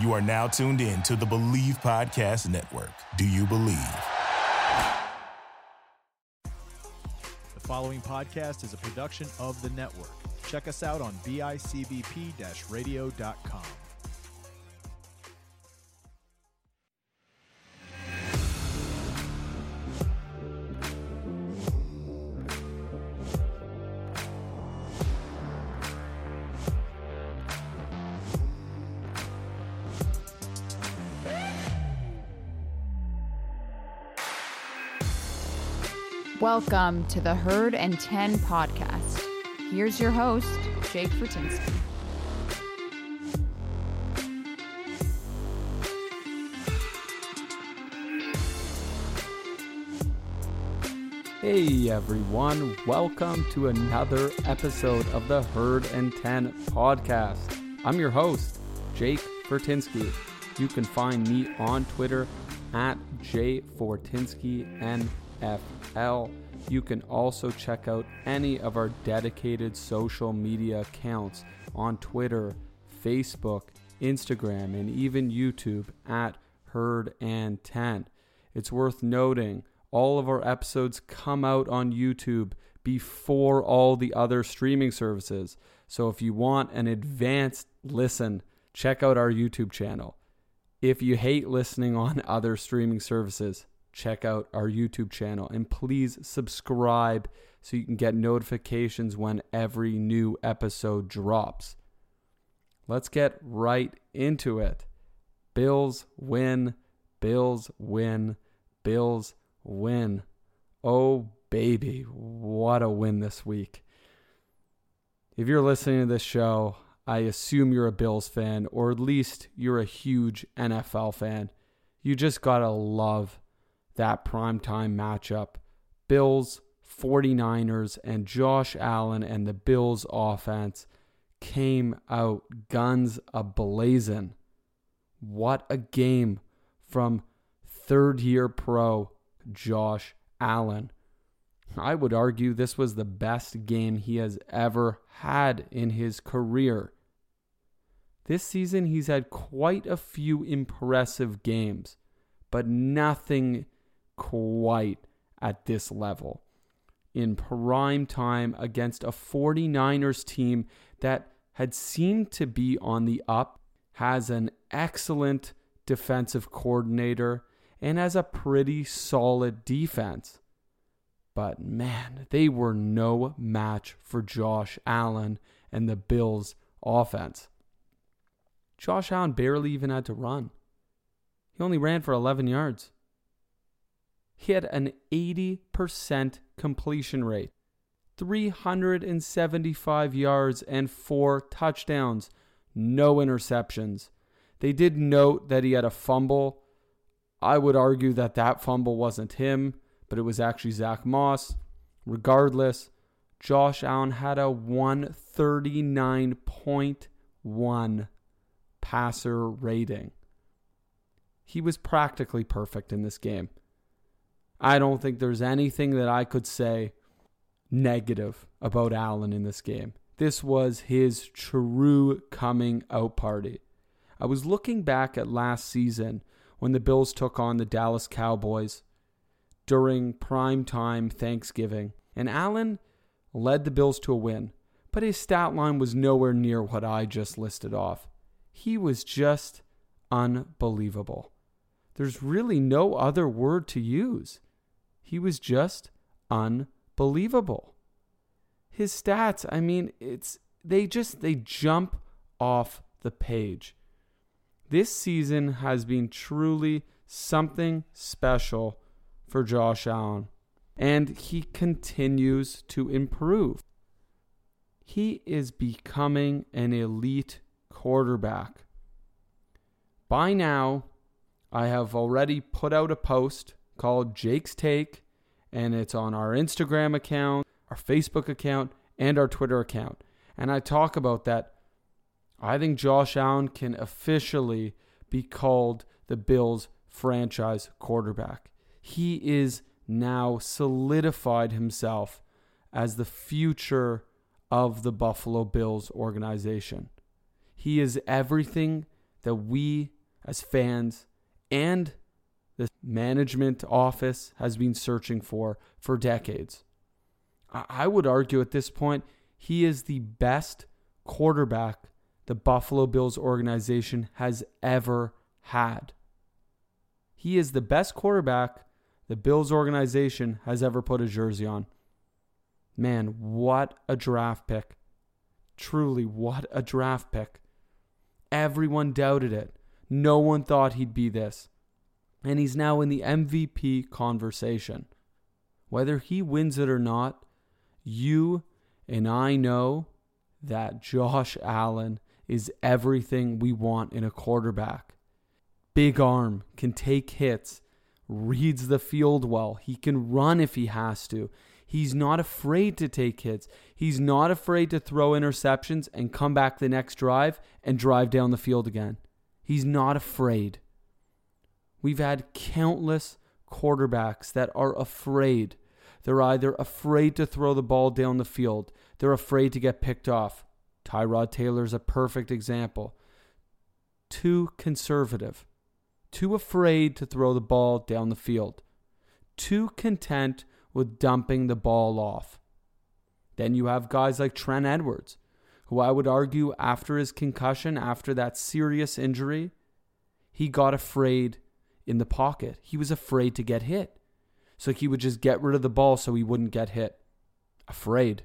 You are now tuned in to the Believe Podcast Network. Do you believe? The following podcast is a production of the network. Check us out on bicbp Welcome to the Herd and 10 podcast. Here's your host, Jake Fortinsky. Hey everyone, welcome to another episode of the Herd and 10 podcast. I'm your host, Jake Fortinsky. You can find me on Twitter at jfortinsky NFL. You can also check out any of our dedicated social media accounts on Twitter, Facebook, Instagram, and even YouTube at Herd and 10. It's worth noting all of our episodes come out on YouTube before all the other streaming services. So if you want an advanced listen, check out our YouTube channel. If you hate listening on other streaming services, check out our YouTube channel and please subscribe so you can get notifications when every new episode drops. Let's get right into it. Bills win, Bills win, Bills win. Oh, baby, what a win this week. If you're listening to this show, I assume you're a Bills fan, or at least you're a huge NFL fan. You just gotta love that primetime matchup. Bills, 49ers, and Josh Allen and the Bills offense came out guns a blazing. What a game from third year pro Josh Allen. I would argue this was the best game he has ever had in his career. This season, he's had quite a few impressive games, but nothing quite at this level. In prime time against a 49ers team that had seemed to be on the up, has an excellent defensive coordinator, and has a pretty solid defense. But man, they were no match for Josh Allen and the Bills' offense. Josh Allen barely even had to run. He only ran for 11 yards. He had an 80% completion rate, 375 yards, and four touchdowns, no interceptions. They did note that he had a fumble. I would argue that that fumble wasn't him, but it was actually Zach Moss. Regardless, Josh Allen had a 139.1 passer rating. He was practically perfect in this game. I don't think there's anything that I could say negative about Allen in this game. This was his true coming out party. I was looking back at last season when the Bills took on the Dallas Cowboys during prime time Thanksgiving, and Allen led the Bills to a win, but his stat line was nowhere near what I just listed off. He was just unbelievable. There's really no other word to use. He was just unbelievable. His stats, I mean, it's they just they jump off the page. This season has been truly something special for Josh Allen, and he continues to improve. He is becoming an elite quarterback. By now, I have already put out a post called Jake's Take, and it's on our Instagram account, our Facebook account, and our Twitter account. And I talk about that. I think Josh Allen can officially be called the Bills franchise quarterback. He is now solidified himself as the future of the Buffalo Bills organization. He is everything that we as fans and the management office has been searching for for decades. I would argue at this point, he is the best quarterback the Buffalo Bills organization has ever had. He is the best quarterback the Bills organization has ever put a jersey on. Man, what a draft pick. Truly, what a draft pick. Everyone doubted it. No one thought he'd be this. And he's now in the MVP conversation. Whether he wins it or not, you and I know that Josh Allen is everything we want in a quarterback. Big arm, can take hits, reads the field well. He can run if he has to. He's not afraid to take hits. He's not afraid to throw interceptions and come back the next drive and drive down the field again. He's not afraid. We've had countless quarterbacks that are afraid. They're either afraid to throw the ball down the field, they're afraid to get picked off. Tyrod Taylor's a perfect example. Too conservative, too afraid to throw the ball down the field, too content with dumping the ball off. Then you have guys like Trent Edwards, who I would argue after his concussion, after that serious injury, he got afraid in the pocket. He was afraid to get hit. So he would just get rid of the ball so he wouldn't get hit. Afraid.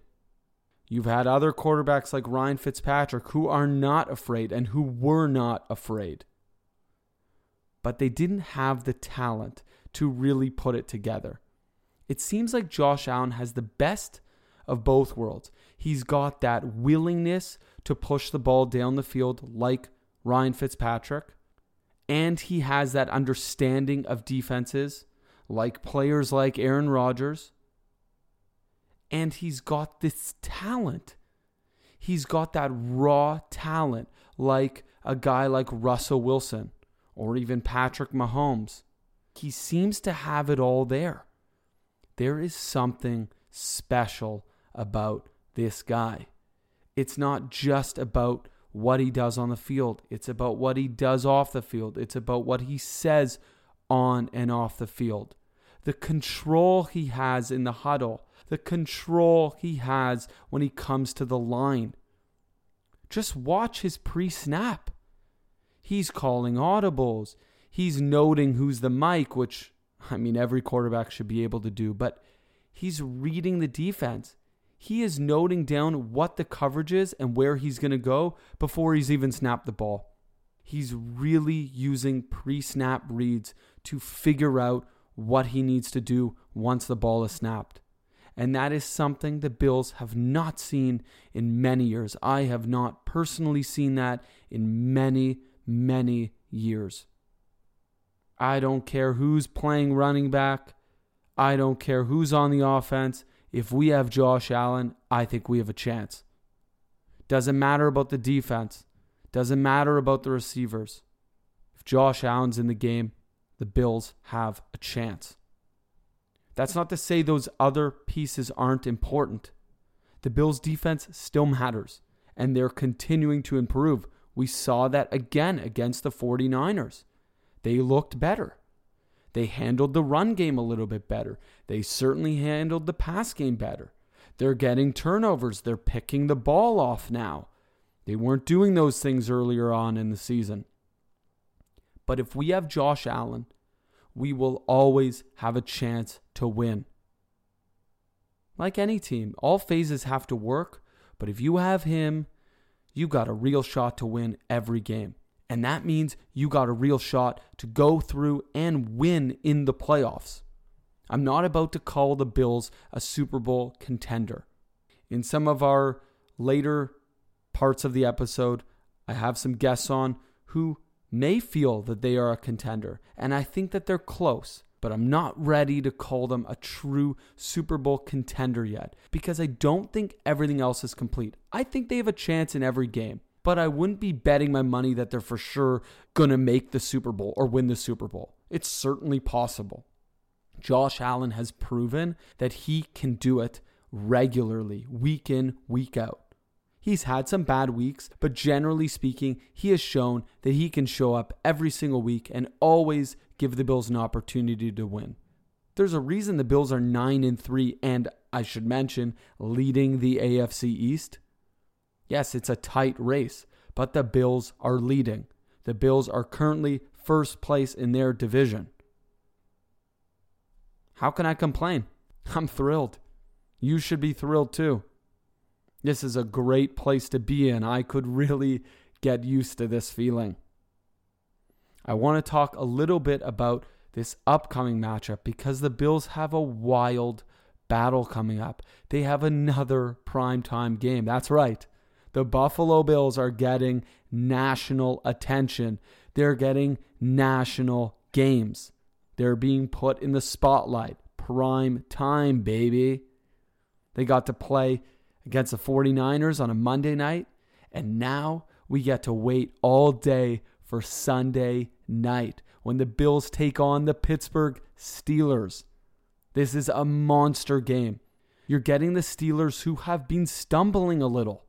You've had other quarterbacks like Ryan Fitzpatrick who are not afraid and who were not afraid. But they didn't have the talent to really put it together. It seems like Josh Allen has the best of both worlds. He's got that willingness to push the ball down the field like Ryan Fitzpatrick, and he has that understanding of defenses like players like Aaron Rodgers. And he's got this talent. He's got that raw talent like a guy like Russell Wilson or even Patrick Mahomes. He seems to have it all there. There is something special about this guy. It's not just about what he does on the field. It's about what he does off the field. It's about what he says on and off the field. The control he has in the huddle, the control he has when he comes to the line. Just watch his pre snap. He's calling audibles. He's noting who's the mic, which, I mean, every quarterback should be able to do, but he's reading the defense he is noting down what the coverage is and where he's going to go before he's even snapped the ball. He's really using pre snap reads to figure out what he needs to do once the ball is snapped. And that is something the Bills have not seen in many years. I have not personally seen that in many, many years. I don't care who's playing running back. I don't care who's on the offense if we have Josh Allen, I think we have a chance. Doesn't matter about the defense, doesn't matter about the receivers. If Josh Allen's in the game, the Bills have a chance. That's not to say those other pieces aren't important. The Bills' defense still matters, and they're continuing to improve. We saw that again against the 49ers. They looked better. They handled the run game a little bit better. They certainly handled the pass game better. They're getting turnovers. They're picking the ball off now. They weren't doing those things earlier on in the season. But if we have Josh Allen, we will always have a chance to win. Like any team, all phases have to work, but if you have him, you got a real shot to win every game. And that means you got a real shot to go through and win in the playoffs. I'm not about to call the Bills a Super Bowl contender. In some of our later parts of the episode, I have some guests on who may feel that they are a contender, and I think that they're close, but I'm not ready to call them a true Super Bowl contender yet because I don't think everything else is complete. I think they have a chance in every game but I wouldn't be betting my money that they're for sure going to make the Super Bowl or win the Super Bowl. It's certainly possible. Josh Allen has proven that he can do it regularly, week in, week out. He's had some bad weeks, but generally speaking, he has shown that he can show up every single week and always give the Bills an opportunity to win. There's a reason the Bills are 9 and 3 and I should mention leading the AFC East. Yes, it's a tight race, but the Bills are leading. The Bills are currently first place in their division. How can I complain? I'm thrilled. You should be thrilled too. This is a great place to be in. I could really get used to this feeling. I want to talk a little bit about this upcoming matchup because the Bills have a wild battle coming up. They have another primetime game. That's right. The Buffalo Bills are getting national attention. They're getting national games. They're being put in the spotlight. Prime time, baby. They got to play against the 49ers on a Monday night, and now we get to wait all day for Sunday night when the Bills take on the Pittsburgh Steelers. This is a monster game. You're getting the Steelers who have been stumbling a little.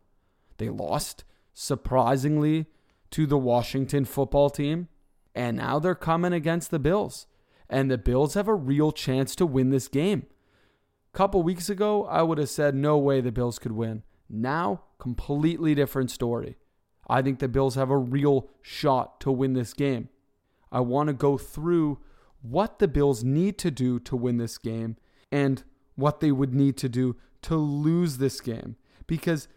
They lost, surprisingly, to the Washington football team, and now they're coming against the Bills. And the Bills have a real chance to win this game. A couple weeks ago, I would have said no way the Bills could win. Now, completely different story. I think the Bills have a real shot to win this game. I want to go through what the Bills need to do to win this game and what they would need to do to lose this game. Because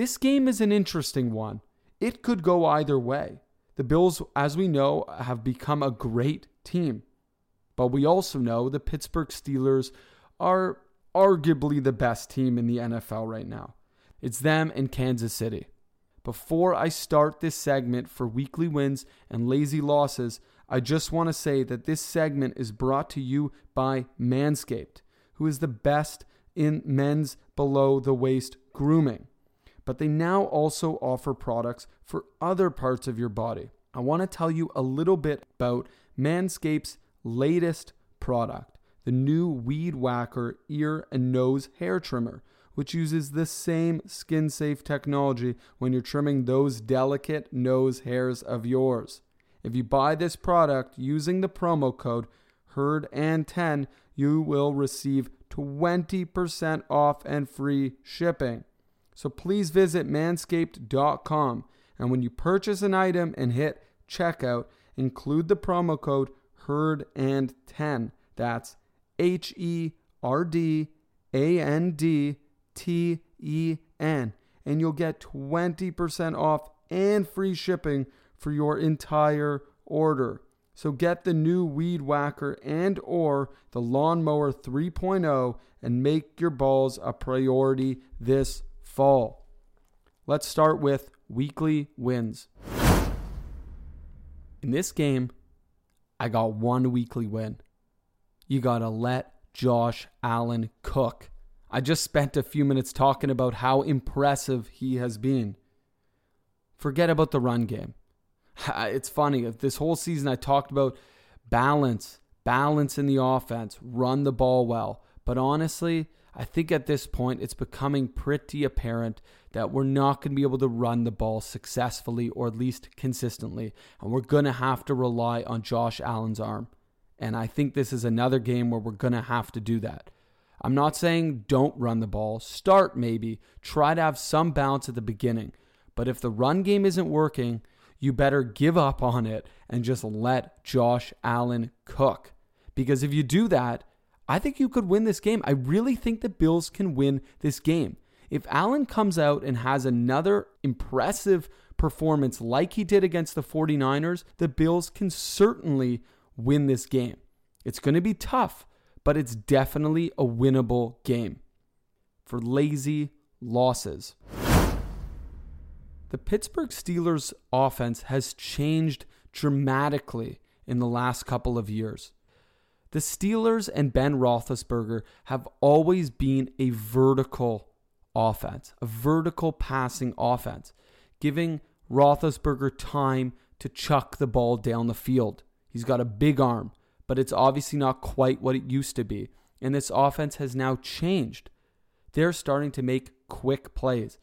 this game is an interesting one. It could go either way. The Bills, as we know, have become a great team. But we also know the Pittsburgh Steelers are arguably the best team in the NFL right now. It's them and Kansas City. Before I start this segment for weekly wins and lazy losses, I just want to say that this segment is brought to you by Manscaped, who is the best in men's below the waist grooming. But they now also offer products for other parts of your body. I want to tell you a little bit about Manscaped's latest product, the new Weed Whacker ear and nose hair trimmer, which uses the same skin safe technology when you're trimming those delicate nose hairs of yours. If you buy this product using the promo code HERD and 10, you will receive 20% off and free shipping. So please visit manscaped.com and when you purchase an item and hit checkout, include the promo code HERD and 10. That's H E R D A N D T E N and you'll get 20% off and free shipping for your entire order. So get the new weed whacker and or the lawnmower 3.0 and make your balls a priority this fall. Let's start with weekly wins. In this game, I got one weekly win. You got to let Josh Allen cook. I just spent a few minutes talking about how impressive he has been. Forget about the run game. it's funny. This whole season, I talked about balance, balance in the offense, run the ball well. But honestly, I think at this point, it's becoming pretty apparent that we're not going to be able to run the ball successfully or at least consistently. And we're going to have to rely on Josh Allen's arm. And I think this is another game where we're going to have to do that. I'm not saying don't run the ball. Start maybe. Try to have some balance at the beginning. But if the run game isn't working, you better give up on it and just let Josh Allen cook. Because if you do that, I think you could win this game. I really think the Bills can win this game. If Allen comes out and has another impressive performance like he did against the 49ers, the Bills can certainly win this game. It's going to be tough, but it's definitely a winnable game for lazy losses. The Pittsburgh Steelers offense has changed dramatically in the last couple of years. The Steelers and Ben Roethlisberger have always been a vertical offense, a vertical passing offense, giving Roethlisberger time to chuck the ball down the field. He's got a big arm, but it's obviously not quite what it used to be. And this offense has now changed. They're starting to make quick plays.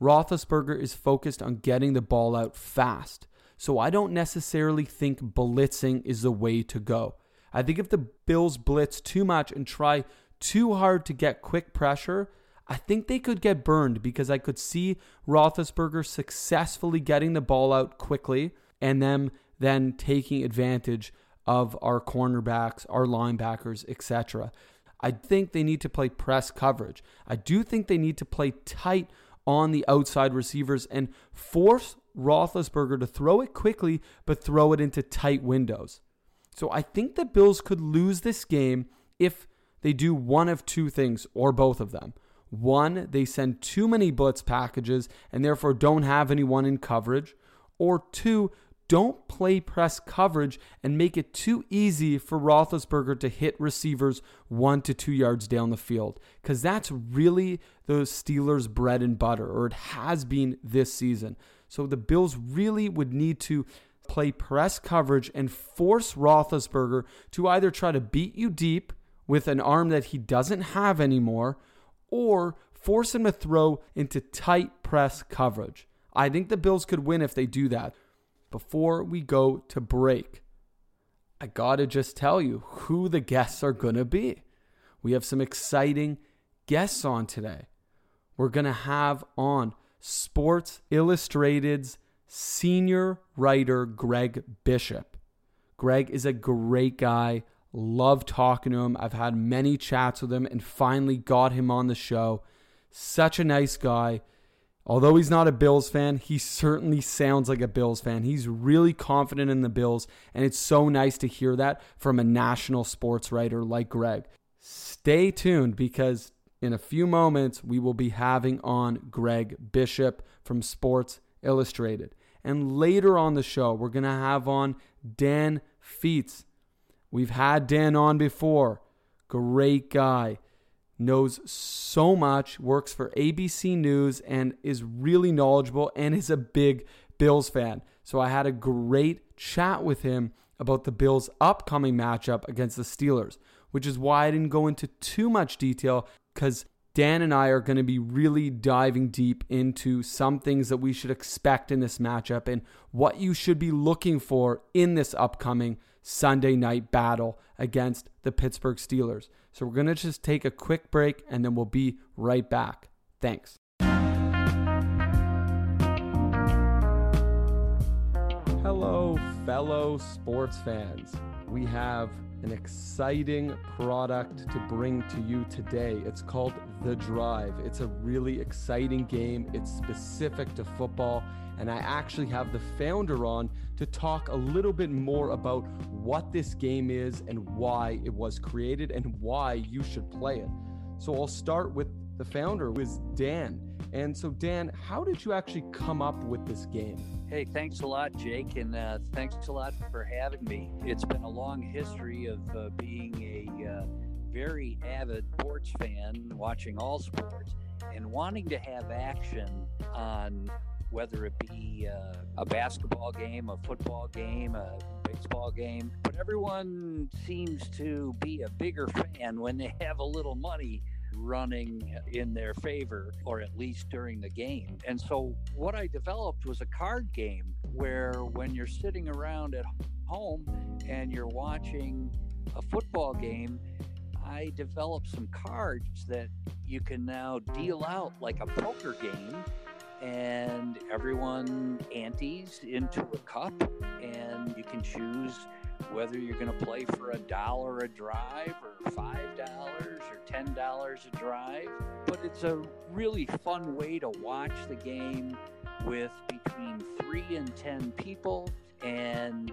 Roethlisberger is focused on getting the ball out fast. So I don't necessarily think blitzing is the way to go. I think if the Bills blitz too much and try too hard to get quick pressure, I think they could get burned because I could see Roethlisberger successfully getting the ball out quickly and them then taking advantage of our cornerbacks, our linebackers, etc. I think they need to play press coverage. I do think they need to play tight on the outside receivers and force Roethlisberger to throw it quickly, but throw it into tight windows. So I think the Bills could lose this game if they do one of two things or both of them. One, they send too many blitz packages and therefore don't have anyone in coverage. Or two, don't play press coverage and make it too easy for Roethlisberger to hit receivers one to two yards down the field. Because that's really the Steelers' bread and butter, or it has been this season. So the Bills really would need to play press coverage and force Roethlisberger to either try to beat you deep with an arm that he doesn't have anymore, or force him to throw into tight press coverage. I think the Bills could win if they do that before we go to break, I gotta just tell you who the guests are gonna be. We have some exciting guests on today. We're gonna have on Sports Illustrated's senior writer, Greg Bishop. Greg is a great guy. Love talking to him. I've had many chats with him and finally got him on the show. Such a nice guy. Although he's not a Bills fan, he certainly sounds like a Bills fan. He's really confident in the Bills, and it's so nice to hear that from a national sports writer like Greg. Stay tuned because in a few moments we will be having on Greg Bishop from Sports Illustrated. And later on the show, we're going to have on Dan Fetes. We've had Dan on before. Great guy knows so much, works for ABC News, and is really knowledgeable and is a big Bills fan. So I had a great chat with him about the Bills' upcoming matchup against the Steelers, which is why I didn't go into too much detail because Dan and I are going to be really diving deep into some things that we should expect in this matchup and what you should be looking for in this upcoming Sunday night battle against the Pittsburgh Steelers. So we're going to just take a quick break and then we'll be right back. Thanks. Hello, fellow sports fans. We have an exciting product to bring to you today. It's called The Drive. It's a really exciting game. It's specific to football and I actually have the founder on to talk a little bit more about what this game is and why it was created and why you should play it. So I'll start with the founder, who is Dan. And so, Dan, how did you actually come up with this game? Hey, thanks a lot, Jake, and uh, thanks a lot for having me. It's been a long history of uh, being a uh, very avid sports fan, watching all sports, and wanting to have action on whether it be uh, a basketball game, a football game, a baseball game. But everyone seems to be a bigger fan when they have a little money running in their favor, or at least during the game. And so, what I developed was a card game where when you're sitting around at home and you're watching a football game, I developed some cards that you can now deal out like a poker game and everyone antes into a cup and you can choose whether you're going to play for a dollar a drive or five dollars or ten dollars a drive but it's a really fun way to watch the game with between three and ten people and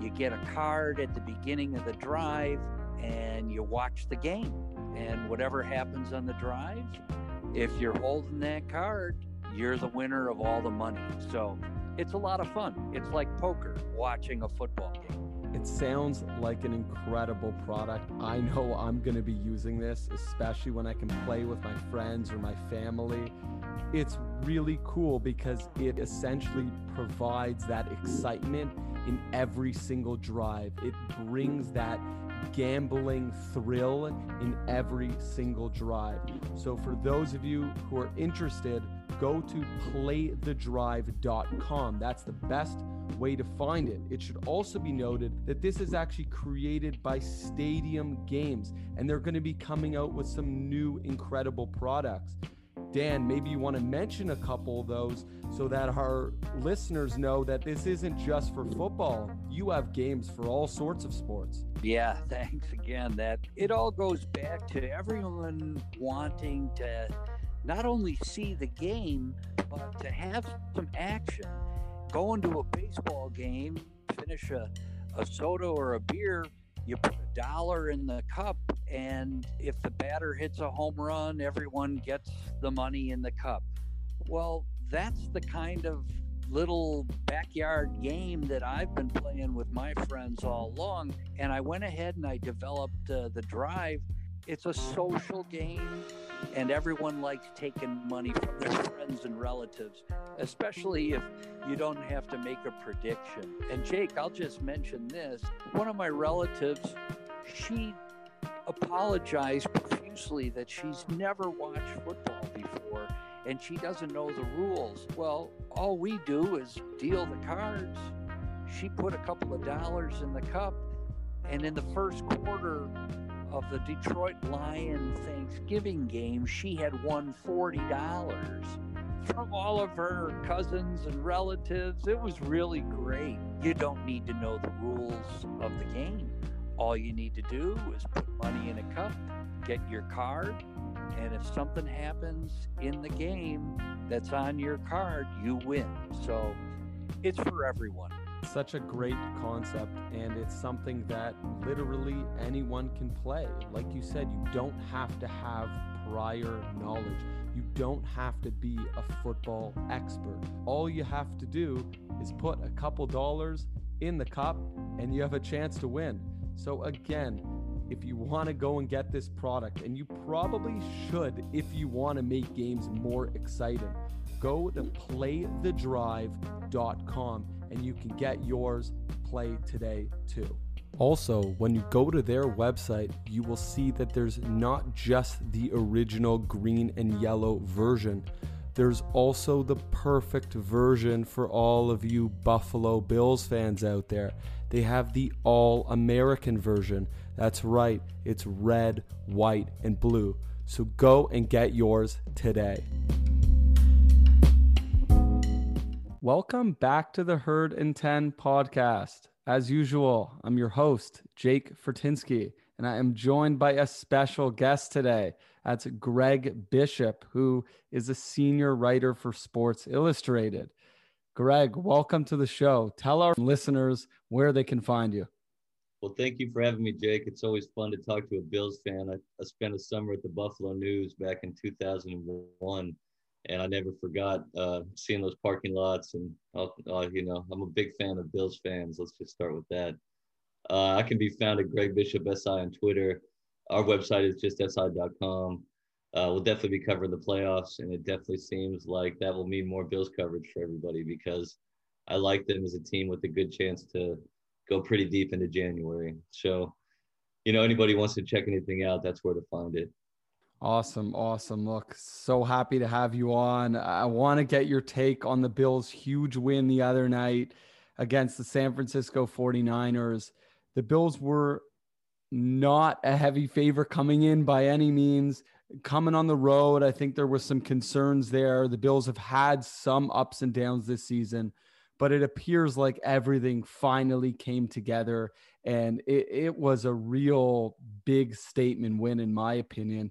you get a card at the beginning of the drive and you watch the game and whatever happens on the drive if you're holding that card you're the winner of all the money. So it's a lot of fun. It's like poker watching a football game. It sounds like an incredible product. I know I'm going to be using this, especially when I can play with my friends or my family. It's really cool because it essentially provides that excitement in every single drive. It brings that gambling thrill in every single drive. So, for those of you who are interested, go to playthedrive.com. That's the best way to find it. It should also be noted that this is actually created by Stadium Games, and they're going to be coming out with some new incredible products. Dan, maybe you want to mention a couple of those so that our listeners know that this isn't just for football. You have games for all sorts of sports. Yeah, thanks again. That it all goes back to everyone wanting to not only see the game, but to have some action. Going to a baseball game, finish a, a soda or a beer, you put dollar in the cup, and if the batter hits a home run, everyone gets the money in the cup. Well, that's the kind of little backyard game that I've been playing with my friends all along. And I went ahead and I developed uh, the drive. It's a social game, and everyone likes taking money from their friends and relatives, especially if you don't have to make a prediction. And Jake, I'll just mention this one of my relatives, she apologized profusely that she's never watched football before and she doesn't know the rules. Well, all we do is deal the cards. She put a couple of dollars in the cup, and in the first quarter of the Detroit Lion Thanksgiving game, she had won $40 from all of her cousins and relatives. It was really great. You don't need to know the rules of the game. All you need to do is put money in a cup, get your card, and if something happens in the game that's on your card, you win. So it's for everyone. Such a great concept, and it's something that literally anyone can play. Like you said, you don't have to have prior knowledge. You don't have to be a football expert. All you have to do is put a couple dollars in the cup, and you have a chance to win. So, again, if you want to go and get this product, and you probably should if you want to make games more exciting, go to playthedrive.com and you can get yours play today too. Also, when you go to their website, you will see that there's not just the original green and yellow version. There's also the perfect version for all of you Buffalo Bills fans out there. They have the all American version. That's right, it's red, white, and blue. So go and get yours today. Welcome back to the Herd and 10 podcast. As usual, I'm your host, Jake Fortinsky, and I am joined by a special guest today. That's Greg Bishop, who is a senior writer for Sports Illustrated. Greg, welcome to the show. Tell our listeners where they can find you. Well, thank you for having me, Jake. It's always fun to talk to a Bills fan. I, I spent a summer at the Buffalo News back in 2001, and I never forgot uh, seeing those parking lots. And uh, uh, you know, I'm a big fan of Bills fans. Let's just start with that. Uh, I can be found at Greg Bishop SI on Twitter. Our website is just si.com. Uh, we'll definitely be covering the playoffs, and it definitely seems like that will mean more Bills coverage for everybody because I like them as a team with a good chance to go pretty deep into January. So, you know, anybody wants to check anything out, that's where to find it. Awesome. Awesome. Look, so happy to have you on. I want to get your take on the Bills' huge win the other night against the San Francisco 49ers. The Bills were not a heavy favor coming in by any means. Coming on the road, I think there was some concerns there. The Bills have had some ups and downs this season but it appears like everything finally came together and it, it was a real big statement win in my opinion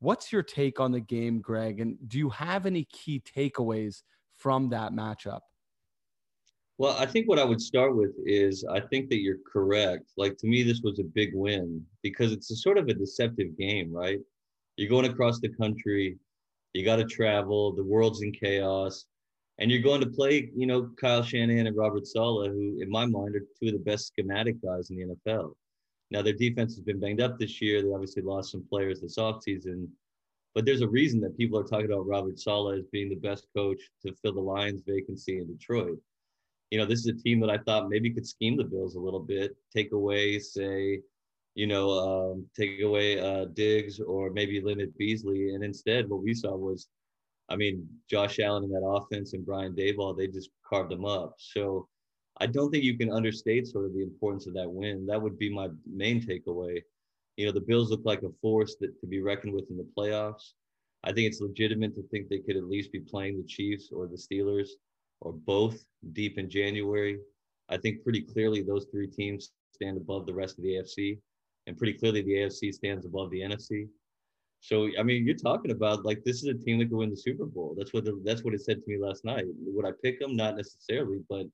what's your take on the game greg and do you have any key takeaways from that matchup well i think what i would start with is i think that you're correct like to me this was a big win because it's a sort of a deceptive game right you're going across the country you got to travel the world's in chaos and you're going to play, you know, Kyle Shanahan and Robert Saleh, who in my mind are two of the best schematic guys in the NFL. Now their defense has been banged up this year. They obviously lost some players this offseason. But there's a reason that people are talking about Robert Saleh as being the best coach to fill the Lions vacancy in Detroit. You know, this is a team that I thought maybe could scheme the Bills a little bit, take away, say, you know, um, take away uh, Diggs or maybe limit Beasley. And instead, what we saw was I mean, Josh Allen in that offense and Brian Daboll, they just carved them up. So I don't think you can understate sort of the importance of that win. That would be my main takeaway. You know, the Bills look like a force that to be reckoned with in the playoffs. I think it's legitimate to think they could at least be playing the Chiefs or the Steelers or both deep in January. I think pretty clearly those three teams stand above the rest of the AFC, and pretty clearly the AFC stands above the NFC. So I mean, you're talking about like this is a team that could win the Super Bowl. That's what the, that's what it said to me last night. Would I pick them? Not necessarily, but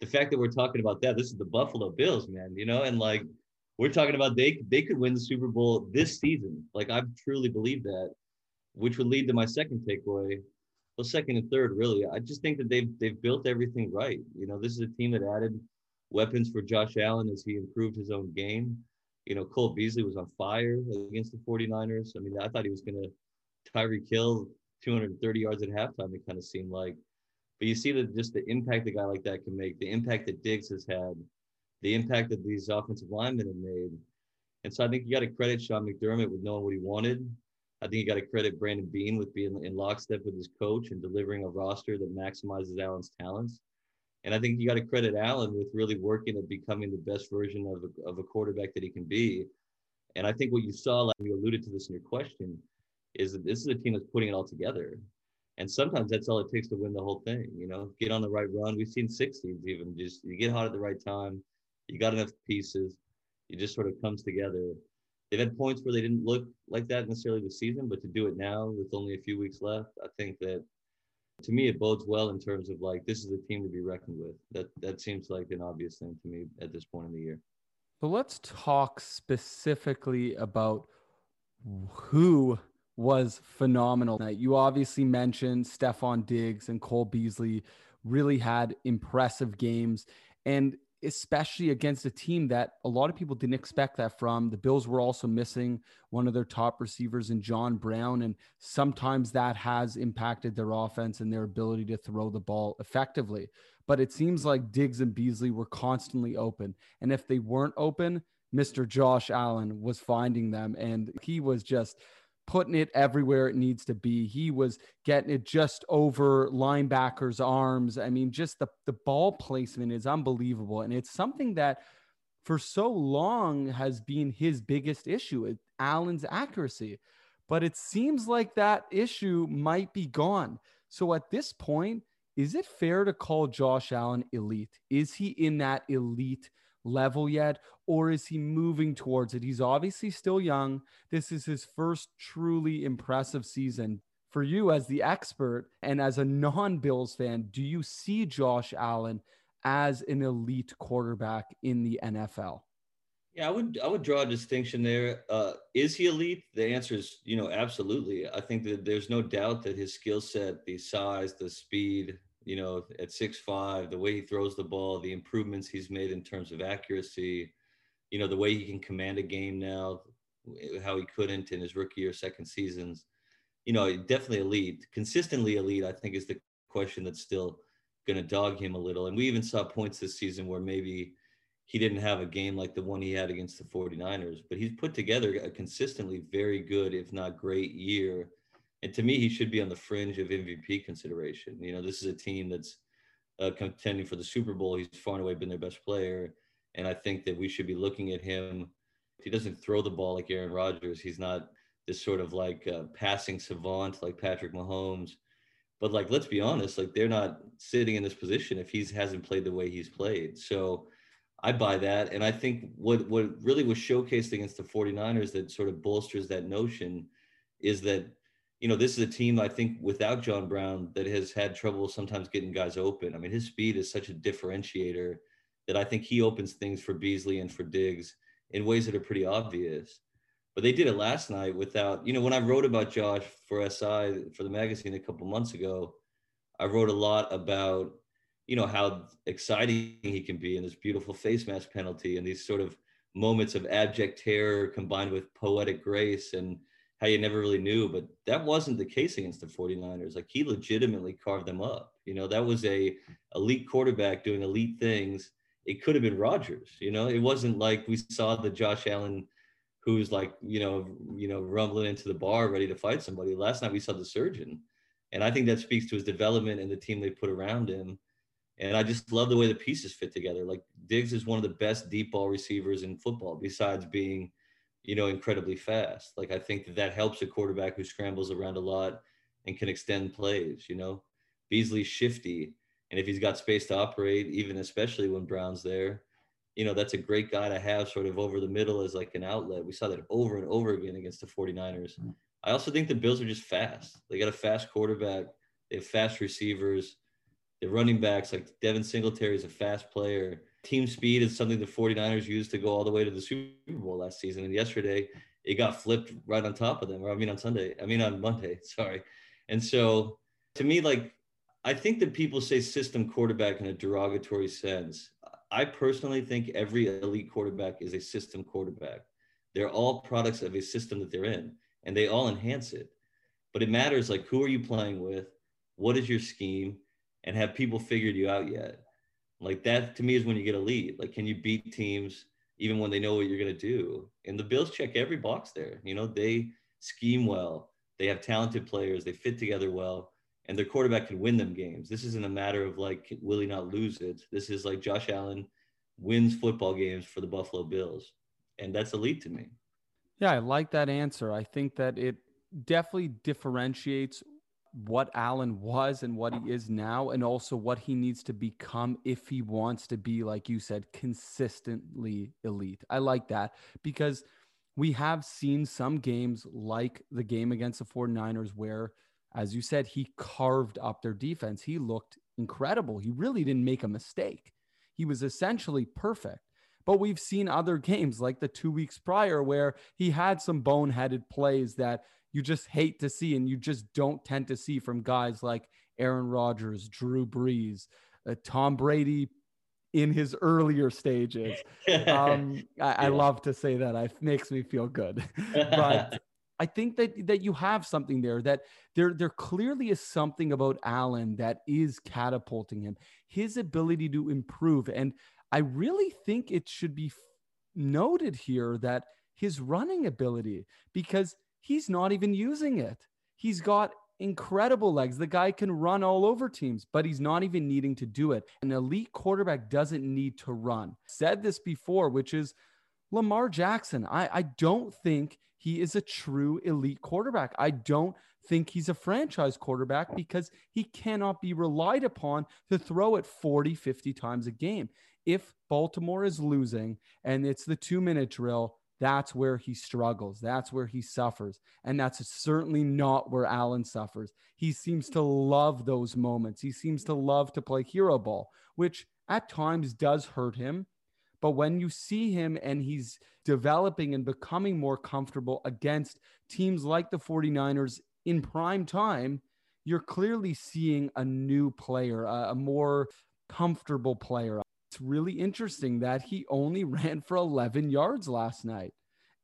the fact that we're talking about that, this is the Buffalo Bills, man. You know, and like we're talking about they they could win the Super Bowl this season. Like I truly believe that, which would lead to my second takeaway. Well, second and third, really, I just think that they've they've built everything right. You know, this is a team that added weapons for Josh Allen as he improved his own game. You know, Cole Beasley was on fire against the 49ers. I mean, I thought he was going to Tyreek Hill 230 yards at halftime, it kind of seemed like. But you see that just the impact a guy like that can make, the impact that Diggs has had, the impact that these offensive linemen have made. And so I think you got to credit Sean McDermott with knowing what he wanted. I think you got to credit Brandon Beane with being in lockstep with his coach and delivering a roster that maximizes Allen's talents. And I think you got to credit Allen with really working at becoming the best version of a, of a quarterback that he can be. And I think what you saw, like you alluded to this in your question, is that this is a team that's putting it all together. And sometimes that's all it takes to win the whole thing. You know, get on the right run. We've seen six teams even just you get hot at the right time. You got enough pieces. It just sort of comes together. They've had points where they didn't look like that necessarily this season, but to do it now with only a few weeks left, I think that to me it bodes well in terms of like this is a team to be reckoned with. That that seems like an obvious thing to me at this point in the year. So let's talk specifically about who was phenomenal. You obviously mentioned Stefon Diggs and Cole Beasley really had impressive games. And especially against a team that a lot of people didn't expect that from. The Bills were also missing one of their top receivers in John Brown, and sometimes that has impacted their offense and their ability to throw the ball effectively. But it seems like Diggs and Beasley were constantly open, and if they weren't open, Mr. Josh Allen was finding them, and he was just putting it everywhere it needs to be. He was getting it just over linebackers' arms. I mean, just the, the ball placement is unbelievable. And it's something that for so long has been his biggest issue, Allen's accuracy. But it seems like that issue might be gone. So at this point, is it fair to call Josh Allen elite? Is he in that elite level yet, or is he moving towards it? He's obviously still young. This is his first truly impressive season. For you, as the expert and as a non Bills fan, do you see Josh Allen as an elite quarterback in the NFL? Yeah, I would I would draw a distinction there. Uh, is he elite? The answer is you know absolutely. I think that there's no doubt that his skill set, the size, the speed, you know, at six five, the way he throws the ball, the improvements he's made in terms of accuracy, you know, the way he can command a game now, how he couldn't in his rookie or second seasons, you know, definitely elite. Consistently elite, I think, is the question that's still going to dog him a little. And we even saw points this season where maybe he didn't have a game like the one he had against the 49ers, but he's put together a consistently very good, if not great year and to me, he should be on the fringe of MVP consideration. You know, this is a team that's uh, contending for the Super Bowl. He's far and away been their best player, and I think that we should be looking at him. If he doesn't throw the ball like Aaron Rodgers, he's not this sort of like uh, passing savant like Patrick Mahomes. But like, let's be honest, like they're not sitting in this position if he hasn't played the way he's played. So I buy that. And I think what, what really was showcased against the 49ers that sort of bolsters that notion is that you know, this is a team I think without John Brown that has had trouble sometimes getting guys open. I mean, his speed is such a differentiator that I think he opens things for Beasley and for Diggs in ways that are pretty obvious. But they did it last night without, you know, when I wrote about Josh for SI for the magazine a couple months ago, I wrote a lot about, you know, how exciting he can be in this beautiful face mask penalty and these sort of moments of abject terror combined with poetic grace and how you never really knew, but that wasn't the case against the 49ers. Like he legitimately carved them up. You know, that was a elite quarterback doing elite things. It could have been Rodgers, you know, it wasn't like we saw the Josh Allen who's like, you know, you know, rumbling into the bar ready to fight somebody. Last night we saw the surgeon. And I think that speaks to his development and the team they put around him. And I just love the way the pieces fit together. Like Diggs is one of the best deep ball receivers in football, besides being, you know, incredibly fast. Like I think that that helps a quarterback who scrambles around a lot and can extend plays. You know, Beasley's shifty, and if he's got space to operate, even especially when Brown's there, you know, that's a great guy to have sort of over the middle as like an outlet. We saw that over and over again against the 49ers. Mm-hmm. I also think the Bills are just fast. They got a fast quarterback. They have fast receivers. The running backs, like Devin Singletary, is a fast player. Team speed is something the 49ers used to go all the way to the Super Bowl last season. And yesterday, it got flipped right on top of them. Or I mean, on Sunday. I mean, on Monday. Sorry. And so, to me, like, I think that people say system quarterback in a derogatory sense. I personally think every elite quarterback is a system quarterback. They're all products of a system that they're in and they all enhance it. But it matters like who are you playing with? What is your scheme? And have people figured you out yet? Like that to me is when you get a lead. Like, can you beat teams even when they know what you're to do? And the Bills check every box there. You know, they scheme well, they have talented players, they fit together well, and their quarterback can win them games. This isn't a matter of like, will he not lose it? This is like Josh Allen wins football games for the Buffalo Bills. And that's elite to me. Yeah, I like that answer. I think that it definitely differentiates what Allen was and what he is now, and also what he needs to become if he wants to be, like you said, consistently elite. I like that because we have seen some games like the game against the 49ers where, as you said, he carved up their defense. He looked incredible. He really didn't make a mistake. He was essentially perfect. But we've seen other games like the two weeks prior where he had some boneheaded plays that you just hate to see and you just don't tend to see from guys like Aaron Rodgers, Drew Brees, uh, Tom Brady in his earlier stages. Um, I, I, love to say that. It makes me feel good. but I think that that you have something there that there there clearly is something about Allen that is catapulting him. His ability to improve and I really think it should be noted here that his running ability, because he's not even using it. He's got incredible legs. The guy can run all over teams, but he's not even needing to do it. An elite quarterback doesn't need to run. Said this before, which is Lamar Jackson. I, I don't think he is a true elite quarterback. I don't think he's a franchise quarterback because he cannot be relied upon to throw it 40, 50 times a game if Baltimore is losing and it's the two minute drill, that's where he struggles. That's where he suffers. And that's certainly not where Allen suffers. He seems to love those moments. He seems to love to play hero ball, which at times does hurt him. But when you see him and he's developing and becoming more comfortable against teams like the 49ers in prime time, you're clearly seeing a new player, a, more comfortable player it's really interesting that he only ran for 11 yards last night.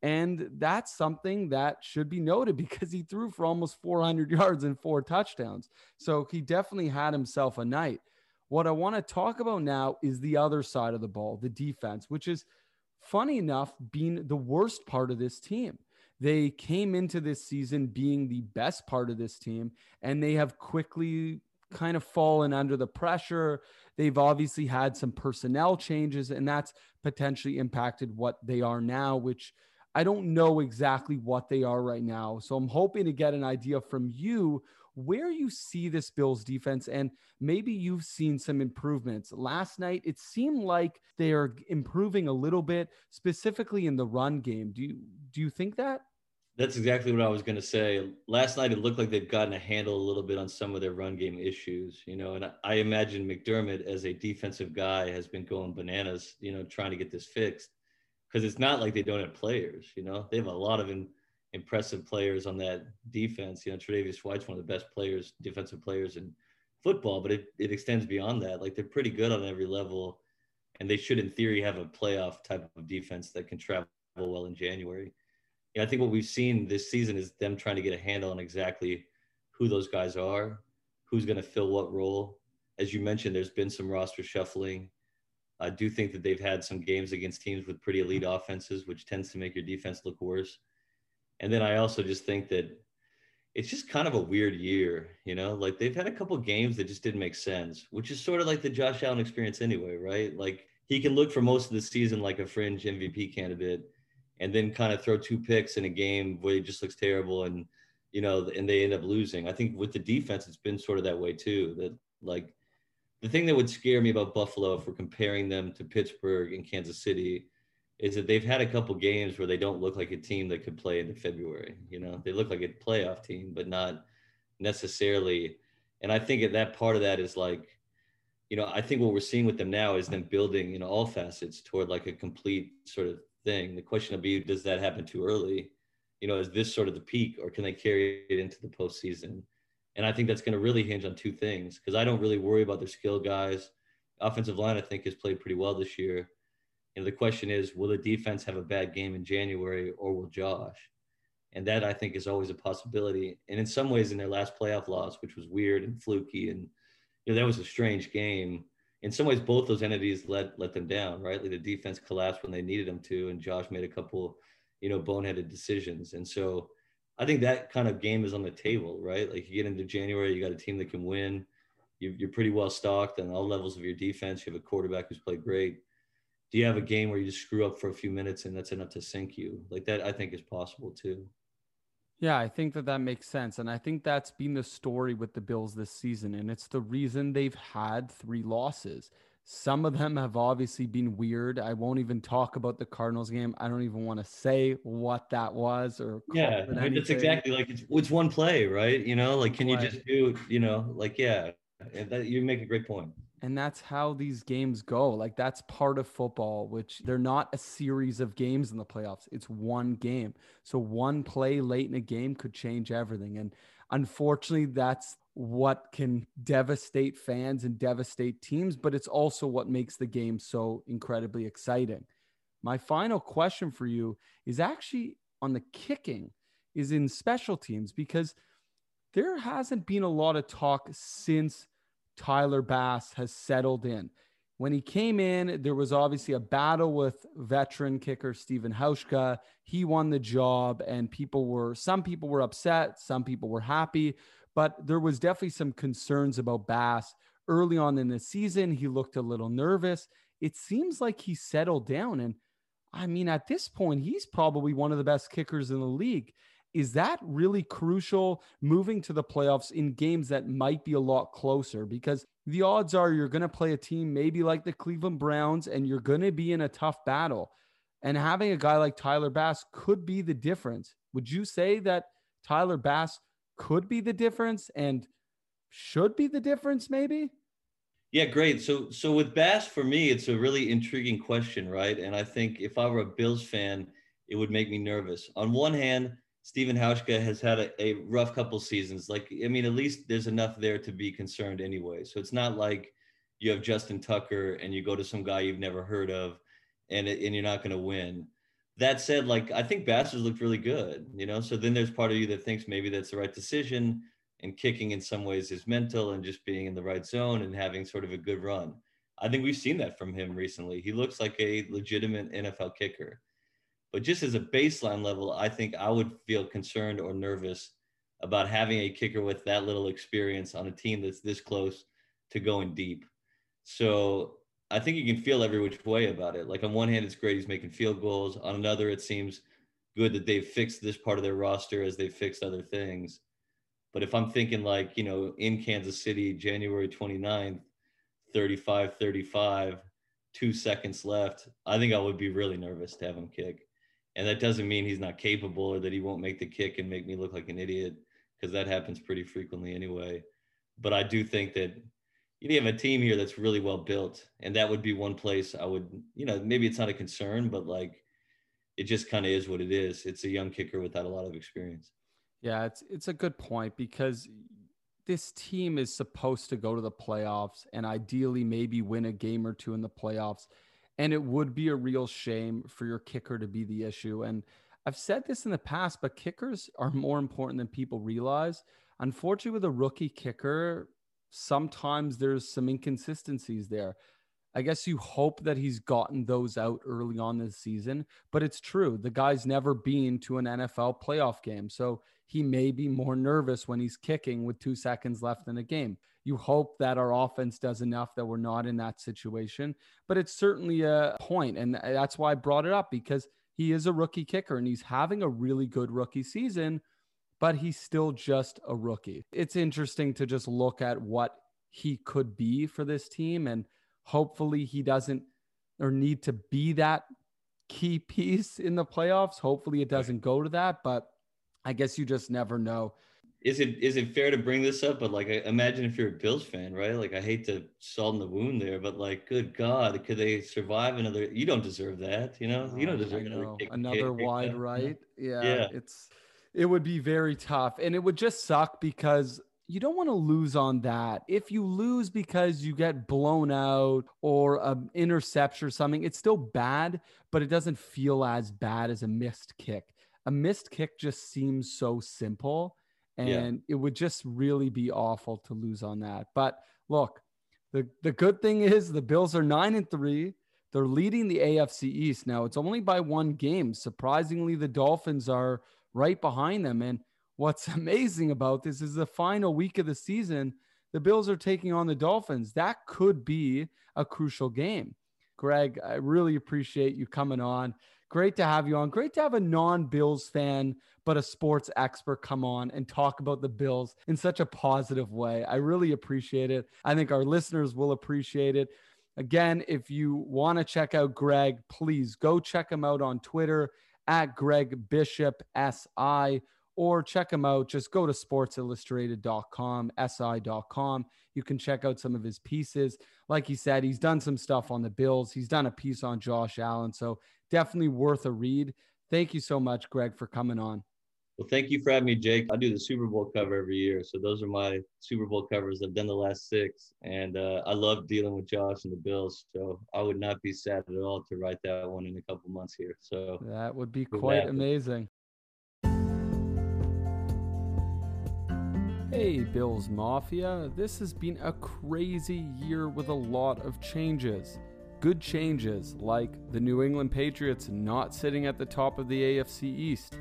And that's something that should be noted because he threw for almost 400 yards and four touchdowns. So he definitely had himself a night. What I want to talk about now is the other side of the ball, the defense, which is funny enough being the worst part of this team. They came into this season being the best part of this team, and they have quickly kind of fallen under the pressure. They've obviously had some personnel changes, and that's potentially impacted what they are now, which I don't know exactly what they are right now. So I'm hoping to get an idea from you where you see this Bills defense and maybe you've seen some improvements. Last night it seemed like they are improving a little bit specifically in the run game. Do you do you think that? That's exactly what I was going to say. Last night, it looked like they've gotten a handle a little bit on some of their run game issues, you know. And I imagine McDermott, as a defensive guy, has been going bananas, you know, trying to get this fixed because it's not like they don't have players, you know. They have a lot of in, impressive players on that defense. You know, Tre'Davious White's one of the best players, defensive players in football, but it, it extends beyond that. Like they're pretty good on every level, and they should, in theory, have a playoff type of defense that can travel well in January you I think what we've seen this season is them trying to get a handle on exactly who those guys are, who's going to fill what role. As you mentioned, there's been some roster shuffling. I do think that they've had some games against teams with pretty elite offenses, which tends to make your defense look worse. And then I also just think that it's just kind of a weird year, you know. Like they've had a couple games that just didn't make sense, which is sort of like the Josh Allen experience anyway, right? Like he can look for most of the season like a fringe MVP candidate, and then kind of throw two picks in a game where he just looks terrible, and you know, and they end up losing. I think with the defense, it's been sort of that way too. That like the thing that would scare me about Buffalo, if we're comparing them to Pittsburgh and Kansas City, is that they've had a couple games where they don't look like a team that could play into February. You know, they look like a playoff team, but not necessarily. And I think that part of that is like, you know, I think what we're seeing with them now is them building, know, all facets toward like a complete sort of thing. The question will be, does that happen too early? You know, is this sort of the peak, or can they carry it into the postseason? And I think that's going to really hinge on two things because I don't really worry about their skill guys. Offensive line, I think, has played pretty well this year. And the question is, will the defense have a bad game in January or will Josh? And that I think is always a possibility. And in some ways, in their last playoff loss, which was weird and fluky, and you know that was a strange game. In some ways, both those entities let let them down. Right, like the defense collapsed when they needed them to, and Josh made a couple, you know, boneheaded decisions. And so, I think that kind of game is on the table. Right, like you get into January, you got a team that can win. You're pretty well stocked on all levels of your defense. You have a quarterback who's played great do you have a game where you just screw up for a few minutes and that's enough to sink you? Like that, I think is possible too. Yeah, I think that that makes sense. And I think that's been the story with the Bills this season. And it's the reason they've had three losses. Some of them have obviously been weird. I won't even talk about the Cardinals game. I don't even want to say what that was or yeah. I mean, that's exactly like it's, it's one play, right? You know, like can you just do, you know, like yeah, that, you make a great point. And that's how these games go. Like that's part of football, which they're not a series of games in the playoffs. It's one game. So one play late in a game could change everything. And unfortunately, that's what can devastate fans and devastate teams, but it's also what makes the game so incredibly exciting. My final question for you is actually on the kicking, is in special teams, because there hasn't been a lot of talk since Tyler Bass has settled in. When he came in, there was obviously a battle with veteran kicker Stephen Hauschka. He won the job, and people were some people were upset, some people were happy, but there was definitely some concerns about Bass early on in the season. He looked a little nervous. It seems like he settled down, and I mean, at this point, he's probably one of the best kickers in the league is that really crucial moving to the playoffs in games that might be a lot closer? Because the odds are you're going to play a team maybe like the Cleveland Browns and you're going to be in a tough battle. And having a guy like Tyler Bass could be the difference. Would you say that Tyler Bass could be the difference and should be the difference, maybe? Yeah, great. So, so with Bass, for me, it's a really intriguing question, right? And I think if I were a Bills fan, it would make me nervous. On one hand, Stephen Hauschka has had a, a, rough couple seasons. Like, I mean, at least there's enough there to be concerned anyway. So it's not like you have Justin Tucker and you go to some guy you've never heard of and, and you're not going to win. That said, like, I think Bastards looked really good, you know? So then there's part of you that thinks maybe that's the right decision and kicking in some ways is mental and just being in the right zone and having sort of a good run. I think we've seen that from him recently. He looks like a legitimate NFL kicker. But just as a baseline level, I think I would feel concerned or nervous about having a kicker with that little experience on a team that's this close to going deep. So I think you can feel every which way about it. Like on one hand, it's great he's making field goals. On another, it seems good that they've fixed this part of their roster as they've fixed other things. But if I'm thinking like, you know, in Kansas City, January 29th, 35 35, two seconds left, I think I would be really nervous to have him kick. And that doesn't mean he's not capable or that he won't make the kick and make me look like an idiot because that happens pretty frequently anyway. But I do think that you have a team here that's really well built, and that would be one place I would, you know, maybe it's not a concern, but like it just kind of is what it is. It's a young kicker without a lot of experience. Yeah, it's it's a good point because this team is supposed to go to the playoffs and ideally maybe win a game or two in the playoffs. And it would be a real shame for your kicker to be the issue. And I've said this in the past, but kickers are more important than people realize. Unfortunately, with a rookie kicker, sometimes there's some inconsistencies there. I guess you hope that he's gotten those out early on this season, but it's true. The guy's never been to an NFL playoff game. So he may be more nervous when he's kicking with two seconds left in a game. You hope that our offense does enough that we're not in that situation, but it's certainly a point, And that's why I brought it up because he is a rookie kicker and he's having a really good rookie season, but he's still just a rookie. It's interesting to just look at what he could be for this team and Hopefully, he doesn't or need to be that key piece in the playoffs. Hopefully, it doesn't go to that, but I guess you just never know. Is it is it fair to bring this up? But like, imagine if you're a Bills fan, right? Like, I hate to salt in the wound there, but like, good God, could they survive another? You don't deserve that, you know. You don't oh, deserve another, kick, another kick, wide kick, right. Yeah, yeah, it's it would be very tough, and it would just suck because you don't want to lose on that. If you lose because you get blown out or um, an interception or something, it's still bad, but it doesn't feel as bad as a missed kick. A missed kick just seems so simple and yeah. it would just really be awful to lose on that. But look, the, the good thing is the Bills are 9 and 3. They're leading the AFC East now. It's only by one game. Surprisingly, the Dolphins are right behind them and what's amazing about this is the final week of the season, the Bills are taking on the Dolphins. That could be a crucial game. Greg, I really appreciate you coming on. Great to have you on. Great to have a non Bills fan, but a sports expert come on and talk about the Bills in such a positive way. I really appreciate it. I think our listeners will appreciate it. Again, if you want to check out Greg, please go check him out on Twitter at Greg Bishop SI or check him out. Just go to sportsillustrated.com, si.com. You can check out some of his pieces. Like he said, he's done some stuff on the Bills. He's done a piece on Josh Allen. So definitely worth a read. Thank you so much, Greg, for coming on. Well, thank you for having me, Jake. I do the Super Bowl cover every year. So those are my Super Bowl covers. I've done the last six. And uh, I love dealing with Josh and the Bills. So I would not be sad at all to write that one in a couple months here. So that would be quite amazing. Hey, Bills Mafia. This has been a crazy year with a lot of changes. Good changes, like the New England Patriots not sitting at the top of the AFC East.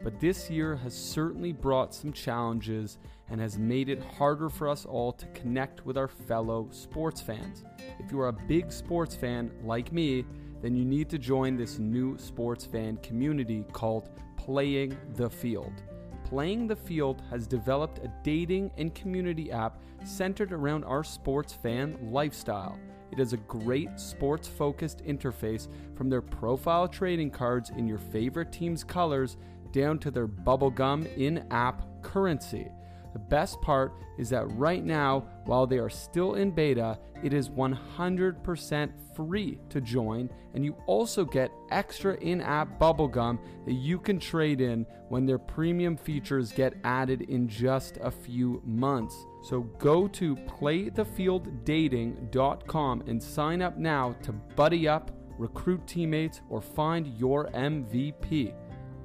But this year has certainly brought some challenges and has made it harder for us all to connect with our fellow sports fans. If you are a big sports fan like me, then you need to join this new sports fan community called Playing the Field. Playing the Field has developed a dating and community app centered around our sports fan lifestyle. It is a great sports focused interface from their profile trading cards in your favorite team's colors down to their bubblegum in app currency. The best part is that right now, while they are still in beta, it is 100% free to join, and you also get extra in app bubblegum that you can trade in when their premium features get added in just a few months. So go to playthefielddating.com and sign up now to buddy up, recruit teammates, or find your MVP.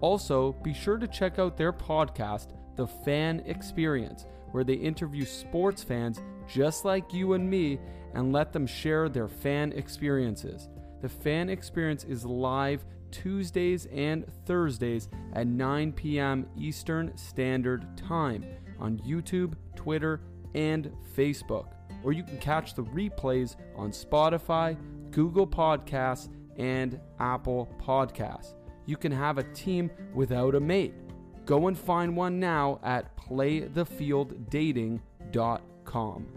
Also, be sure to check out their podcast the fan experience, where they interview sports fans just like you and me and let them share their fan experiences. The fan experience is live Tuesdays and Thursdays at 9 p.m. Eastern Standard Time on YouTube, Twitter, and Facebook. Or you can catch the replays on Spotify, Google Podcasts, and Apple Podcasts. You can have a team without a mate. Go and find one now at playthefielddating.com.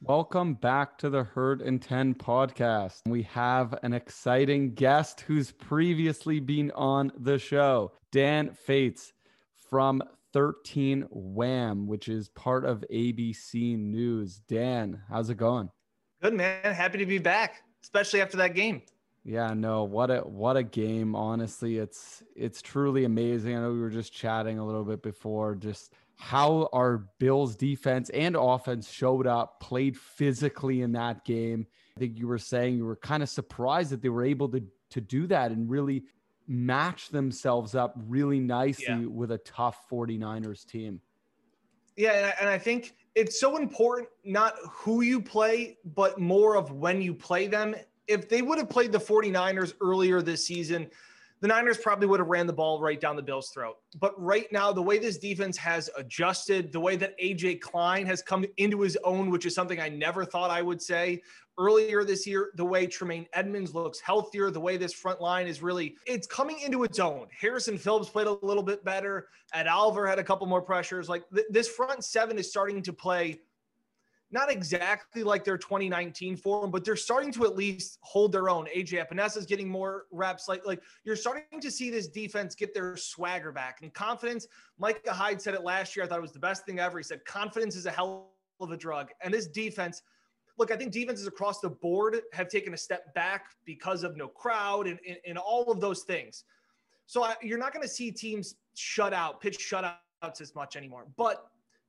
Welcome back to the Herd and 10 podcast. We have an exciting guest who's previously been on the show, Dan Fetes from 13 Wham, which is part of ABC News. Dan, how's it going? Good, man. Happy to be back, especially after that game. Yeah, no, what a what a game. Honestly, it's it's truly amazing. I know we were just chatting a little bit before just how our Bills defense and offense showed up, played physically in that game. I think you were saying you were kind of surprised that they were able to to do that and really match themselves up really nicely yeah. with a tough 49ers team. Yeah, and I, and I think it's so important not who you play, but more of when you play them. If they would have played the 49ers earlier this season, the Niners probably would have ran the ball right down the Bills' throat. But right now, the way this defense has adjusted, the way that AJ Klein has come into his own, which is something I never thought I would say earlier this year, the way Tremaine Edmunds looks healthier, the way this front line is really, it's coming into its own. Harrison Phillips played a little bit better. Ed Oliver had a couple more pressures. Like th- this front seven is starting to play not exactly like their 2019 form, but they're starting to at least hold their own. AJ Epenesa is getting more reps. Like, like you're starting to see this defense get their swagger back and confidence. Micah Hyde said it last year. I thought it was the best thing ever. He said confidence is a hell of a drug. And this defense, look, I think defenses across the board have taken a step back because of no crowd and, and, and all of those things. So I, you're not going to see teams shut out, pitch shutouts as much anymore. But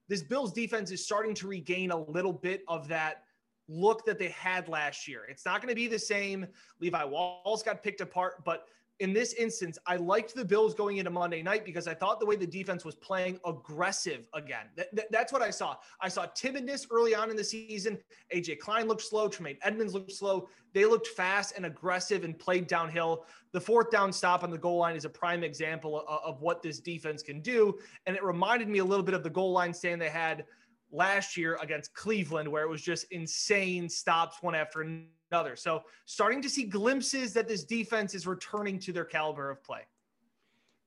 this Bills defense is starting to regain a little bit of that look that they had last year. It's not going to be the same. Levi Wallace got picked apart, but in this instance, I liked the Bills going into Monday night because I thought the way the defense was playing aggressive again. that's what I saw. I saw timidness early on in the season. AJ Klein looked slow. Tremaine Edmunds looked slow. They looked fast and aggressive and played downhill. The fourth down stop on the goal line is a prime example of, of what this defense can do. And it reminded me a little bit of the goal line stand they had last year against Cleveland, where it was just insane stops one after another another. So starting to see glimpses that this defense is returning to their caliber of play.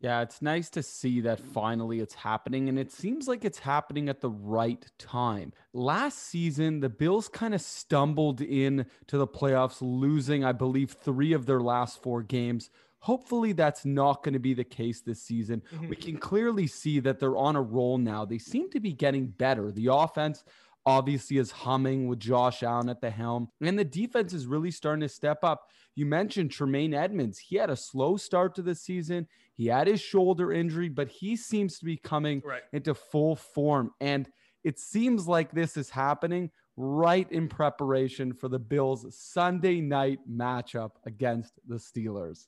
Yeah, it's nice to see that finally it's happening, and it seems like it's happening at the right time. Last season, the Bills kind of stumbled in to the playoffs, losing, I believe, three of their last four games. Hopefully, that's not going to be the case this season. Mm-hmm. We can clearly see that they're on a roll now. They seem to be getting better. The offense obviously is humming with Josh Allen at the helm. And the defense is really starting to step up. You mentioned Tremaine Edmunds. He had a slow start to the season. He had his shoulder injury, but he seems to be coming right. into full form. And it seems like this is happening right in preparation for the Bills' Sunday night matchup against the Steelers.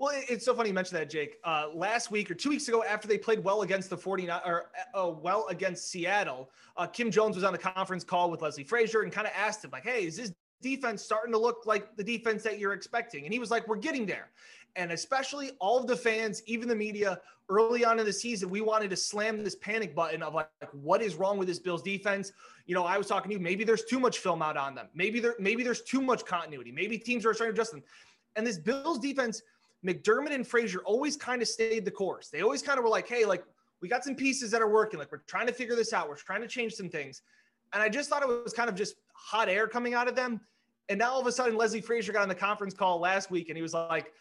Well, it's so funny you mentioned that, Jake. Uh, last week or two weeks ago, after they played well against the 49 or uh, well against Seattle, uh, Kim Jones was on the conference call with Leslie Frazier and kind of asked him, like, hey, is this defense starting to look like the defense that you're expecting? And he was like, we're getting there. And especially all of the fans, even the media, early on in the season, we wanted to slam this panic button of like, what is wrong with this Bills defense? You know, I was talking to you, maybe there's too much film out on them. Maybe there, maybe there's too much continuity. Maybe teams are starting to adjust them. And this Bills defense – McDermott and Frazier always kind of stayed the course. They always kind of were like, hey, like we got some pieces that are working. Like we're trying to figure this out. We're trying to change some things. And I just thought it was kind of just hot air coming out of them. And now all of a sudden, Leslie Frazier got on the conference call last week and he was like,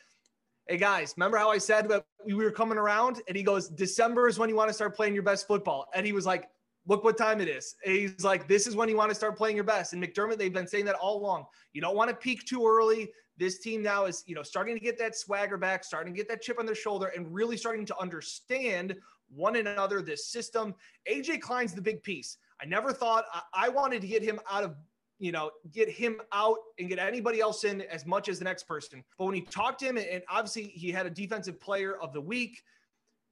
Hey guys, remember how I said that we were coming around? And he goes, December is when you want to start playing your best football. And he was like, Look what time it is. And he's like, This is when you want to start playing your best. And McDermott, they've been saying that all along. You don't want to peak too early this team now is, you know, starting to get that swagger back, starting to get that chip on their shoulder, and really starting to understand one another, this system. AJ Klein's the big piece. I never thought I, I wanted to get him out of you know, get him out and get anybody else in as much as the next person. But when he talked to him, and obviously he had a defensive player of the week,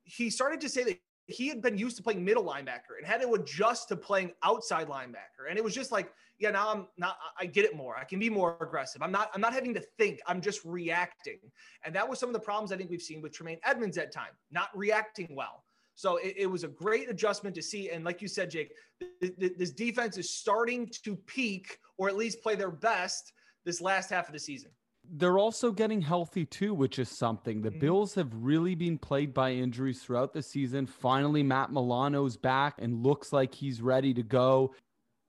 he started to say that he had been used to playing middle linebacker and had to adjust to playing outside linebacker. And it was just like, yeah, now I'm not, I get it more. I can be more aggressive. I'm not, I'm not having to think. I'm just reacting. And that was some of the problems I think we've seen with Tremaine Edmunds at time, not reacting well. So it, it was a great adjustment to see. And like you said, Jake, th- th- this defense is starting to peak or at least play their best this last half of the season they're also getting healthy too, which is something. The mm-hmm. Bills have really been plagued by injuries throughout the season. Finally, Matt Milano's back and looks like he's ready to go.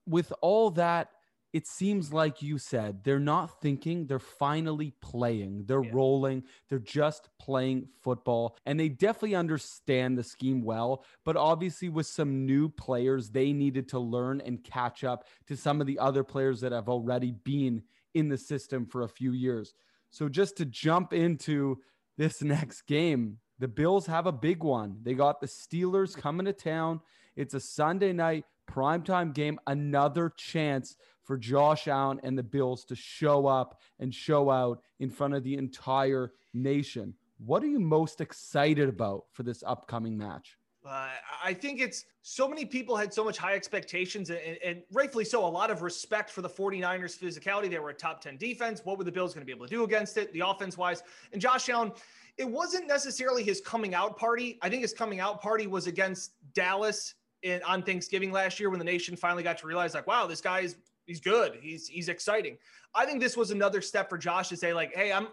With all that, it seems like you said they're not thinking, they're finally playing. They're yeah. rolling, they're just playing football. And they definitely understand the scheme well. But obviously, with some new players, they needed to learn and catch up to some of the other players that have already been in the system for a few years. So just to jump into this next game, the Bills have a big one. They got the Steelers coming to town. It's a Sunday night primetime game, another chance for Josh Allen and the Bills to show up and show out in front of the entire nation. What are you most excited about for this upcoming match? Uh, I think it's so many people had so much high expectations and, and, rightfully so, a lot of respect for the 49ers physicality. They were a top 10 defense. What were the Bills going to be able to do against it, the offense wise? And Josh Allen, it wasn't necessarily his coming out party. I think his coming out party was against Dallas in, on Thanksgiving last year when the nation finally got to realize, like, wow, this guy is he's good. He's he's exciting. I think this was another step for Josh to say, like, hey, I'm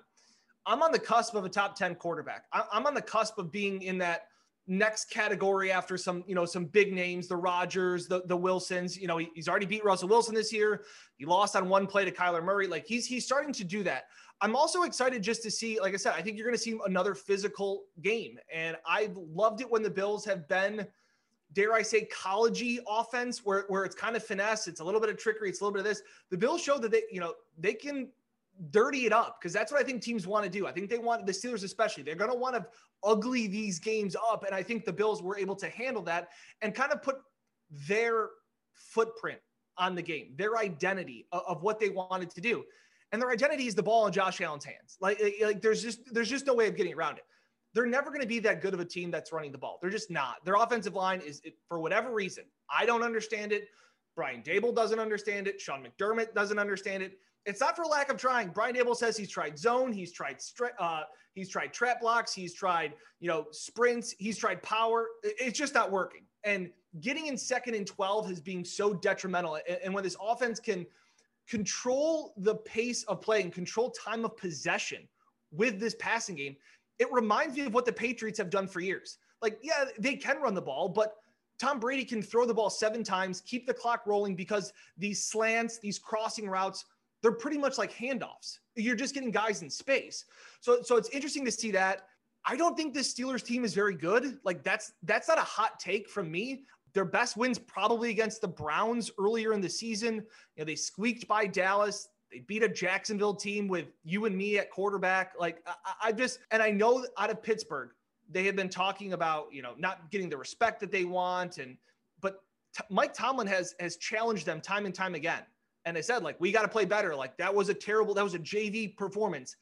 I'm on the cusp of a top 10 quarterback. I'm on the cusp of being in that next category after some, you know, some big names, the Rodgers, the, the Wilsons, you know, he, he's already beat Russell Wilson this year. He lost on one play to Kyler Murray. Like he's, he's starting to do that. I'm also excited just to see, like I said, I think you're going to see another physical game. And I've loved it when the Bills have been, dare I say, collegey offense where, where it's kind of finesse. It's a little bit of trickery. It's a little bit of this. The Bills show that they, you know, they can dirty it up because that's what I think teams want to do. I think they want the Steelers, especially, they're going to want to ugly these games up. And I think the Bills were able to handle that and kind of put their footprint on the game, their identity of, of what they wanted to do. And their identity is the ball in Josh Allen's hands. Like, like there's just there's just no way of getting around it. They're never going to be that good of a team that's running the ball. They're just not. Their offensive line is, for whatever reason, I don't understand it. Brian Daboll doesn't understand it. Sean McDermott doesn't understand it it's not for lack of trying. Brian Daboll says he's tried zone, he's tried uh, he's tried trap blocks, he's tried you know sprints, he's tried power. It's just not working. And getting in second and twelve has been so detrimental. And when this offense can control the pace of play and control time of possession with this passing game, it reminds me of what the Patriots have done for years. Like, yeah, they can run the ball, but Tom Brady can throw the ball seven times, keep the clock rolling because these slants, these crossing routes they're pretty much like handoffs. You're just getting guys in space. So so it's interesting to see that. I don't think this Steelers team is very good. Like that's that's not a hot take from me. Their best wins probably against the Browns earlier in the season. You know, they squeaked by Dallas. They beat a Jacksonville team with you and me at quarterback. Like I, I just and I know out of Pittsburgh, they have been talking about you know not getting the respect that they want and but t- Mike Tomlin has has challenged them time and time again and they said like we got to play better. Like that was a terrible, that was a JV performance,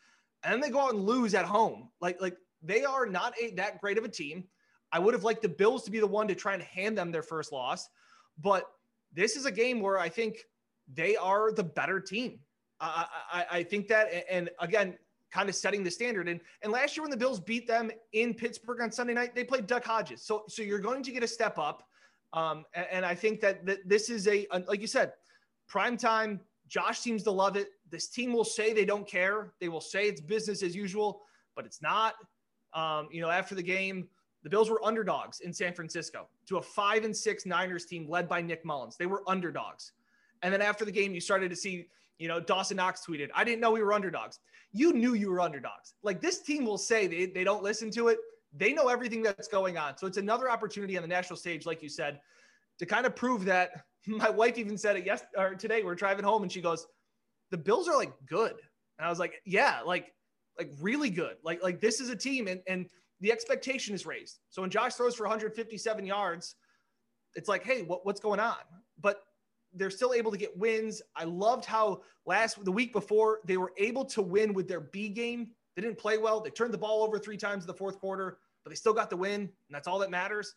and then they go out and lose at home. Like like they are not a that great of a team. I would have liked the Bills to be the one to try and hand them their first loss, but this is a game where I think they are the better team. I, I, I think that, and again, kind of setting the standard. And and last year when the Bills beat them in Pittsburgh on Sunday night, they played Duck Hodges. So so you're going to get a step up. Um, and, and I think that, that this is a like you said, prime time. Josh seems to love it. This team will say they don't care. They will say it's business as usual, but it's not. Um, you know, after the game, the Bills were underdogs in San Francisco to a five and six Niners team led by Nick Mullens. They were underdogs. And then after the game, you started to see, you know, Dawson Knox tweeted, I didn't know we were underdogs. You knew you were underdogs. Like this team will say they, they don't listen to it. They know everything that's going on. So it's another opportunity on the national stage, like you said, to kind of prove that my wife even said it yesterday or today. We're driving home and she goes, "The Bills are like good," and I was like, "Yeah, like like really good. Like like this is a team and and the expectation is raised. So when Josh throws for 157 yards, it's like, hey, what, what's going on? But they're still able to get wins. I loved how last the week before they were able to win with their B game. They didn't play well. They turned the ball over three times in the fourth quarter, but they still got the win, and that's all that matters.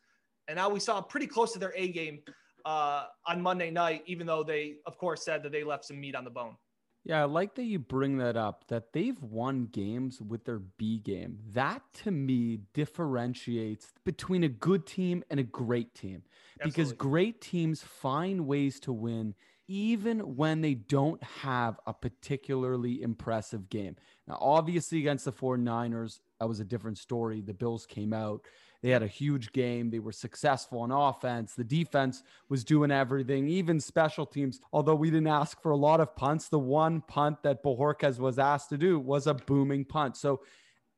And now we saw pretty close to their A game uh, on Monday night, even though they, of course, said that they left some meat on the bone. Yeah, I like that you bring that up, that they've won games with their B game. That to me differentiates between a good team and a great team Absolutely. because great teams find ways to win even when they don't have a particularly impressive game. Now, obviously, against the 49ers, that was a different story. The Bills came out they had a huge game. They were successful on offense. The defense was doing everything, even special teams. Although we didn't ask for a lot of punts, the one punt that Bojorquez was asked to do was a booming punt. So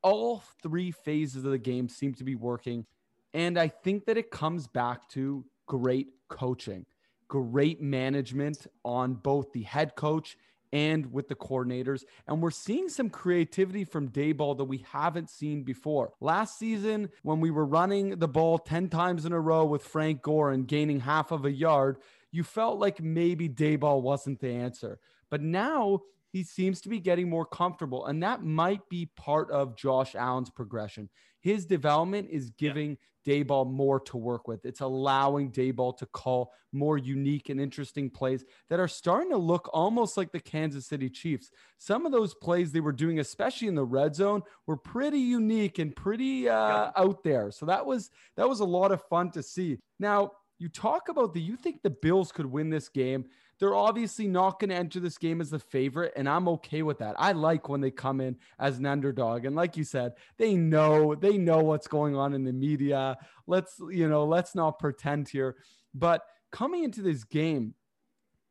all three phases of the game seem to be working. And I think that it comes back to great coaching, great management on both the head coach and with the coordinators. And we're seeing some creativity from Daboll that we haven't seen before. Last season, when we were running the ball 10 times in a row with Frank Gore and gaining half of a yard, you felt like maybe Daboll wasn't the answer. But now he seems to be getting more comfortable. And that might be part of Josh Allen's progression. His development is giving yeah. Daboll more to work with. It's allowing Daboll to call more unique and interesting plays that are starting to look almost like the Kansas City Chiefs. Some of those plays they were doing, especially in the red zone, were pretty unique and pretty uh, yeah. out there. So that was that was a lot of fun to see. Now you talk about the you think the Bills could win this game. They're obviously not going to enter this game as the favorite, and I'm okay with that. I like when they come in as an underdog, and like you said, they know they know what's going on in the media. Let's you know, let's not pretend here. But coming into this game,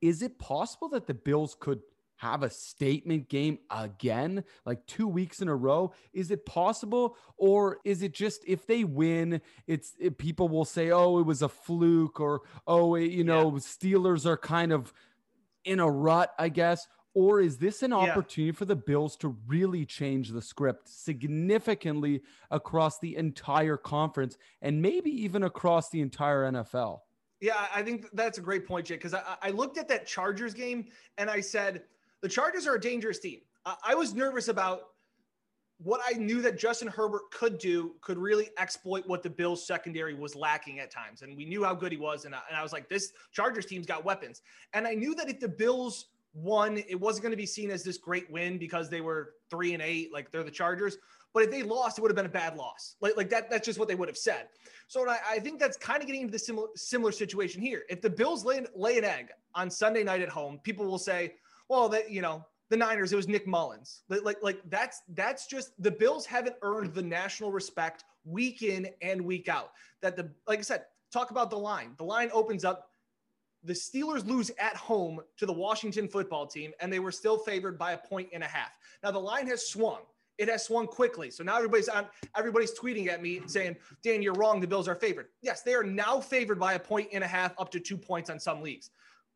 is it possible that the Bills could? Have a statement game again, like two weeks in a row? Is it possible? Or is it just if they win, it's it, people will say, oh, it was a fluke, or oh, it, you know, yeah. Steelers are kind of in a rut, I guess. Or is this an opportunity for the Bills to really change the script significantly across the entire conference and maybe even across the entire NFL? Yeah, I think that's a great point, Jake, because I, I looked at that Chargers game and I said, the Chargers are a dangerous team. I was nervous about what I knew that Justin Herbert could do, could really exploit what the Bills secondary was lacking at times. And we knew how good he was. And I, and I was like, this Chargers team's got weapons. And I knew that if the Bills won, it wasn't going to be seen as this great win because they were three and eight, like they're the Chargers. But if they lost, it would have been a bad loss. Like, like that, that's just what they would have said. So I, I think that's kind of getting into the similar similar situation here. If the Bills lay, lay an egg on Sunday night at home, people will say, well, that you know, the Niners, it was Nick Mullens. Like, like that's that's just the Bills haven't earned the national respect week in and week out. That the like I said, talk about the line. The line opens up. The Steelers lose at home to the Washington football team, and they were still favored by a point and a half. Now the line has swung. It has swung quickly. So now everybody's on everybody's tweeting at me saying, Dan, you're wrong. The Bills are favored. Yes, they are now favored by a point and a half up to two points on some leagues.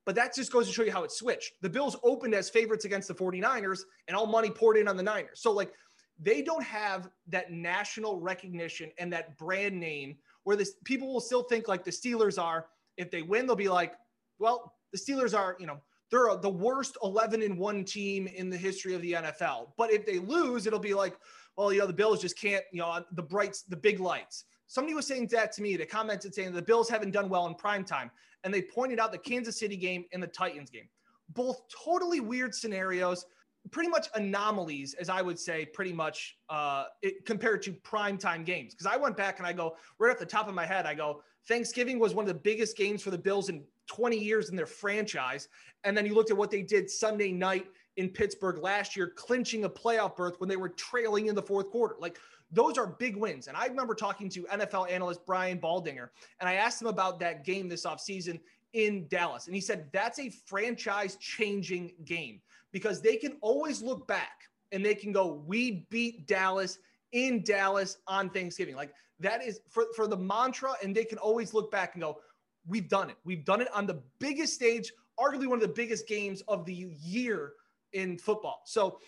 But that just goes to show you how it switched. The Bills opened as favorites against the 49ers, and all money poured in on the Niners. So, like, they don't have that national recognition and that brand name where this people will still think like the Steelers are. If they win, they'll be like, well, the Steelers are, you know, they're the worst 11 and 1 team in the history of the NFL. But if they lose, it'll be like, well, you know, the Bills just can't, you know, the brights, the big lights. Somebody was saying that to me. They commented saying the Bills haven't done well in prime time and they pointed out the Kansas City game and the Titans game. Both totally weird scenarios, pretty much anomalies, as I would say, pretty much uh, it, compared to primetime games. Because I went back and I go, right off the top of my head, I go, Thanksgiving was one of the biggest games for the Bills in 20 years in their franchise. And then you looked at what they did Sunday night in Pittsburgh last year, clinching a playoff berth when they were trailing in the fourth quarter. Like those are big wins. And I remember talking to NFL analyst Brian Baldinger, and I asked him about that game this offseason in Dallas. And he said that's a franchise changing game because they can always look back and they can go, we beat Dallas in Dallas on Thanksgiving. Like that is for, for the mantra. And they can always look back and go, we've done it. We've done it on the biggest stage, arguably one of the biggest games of the year in football. So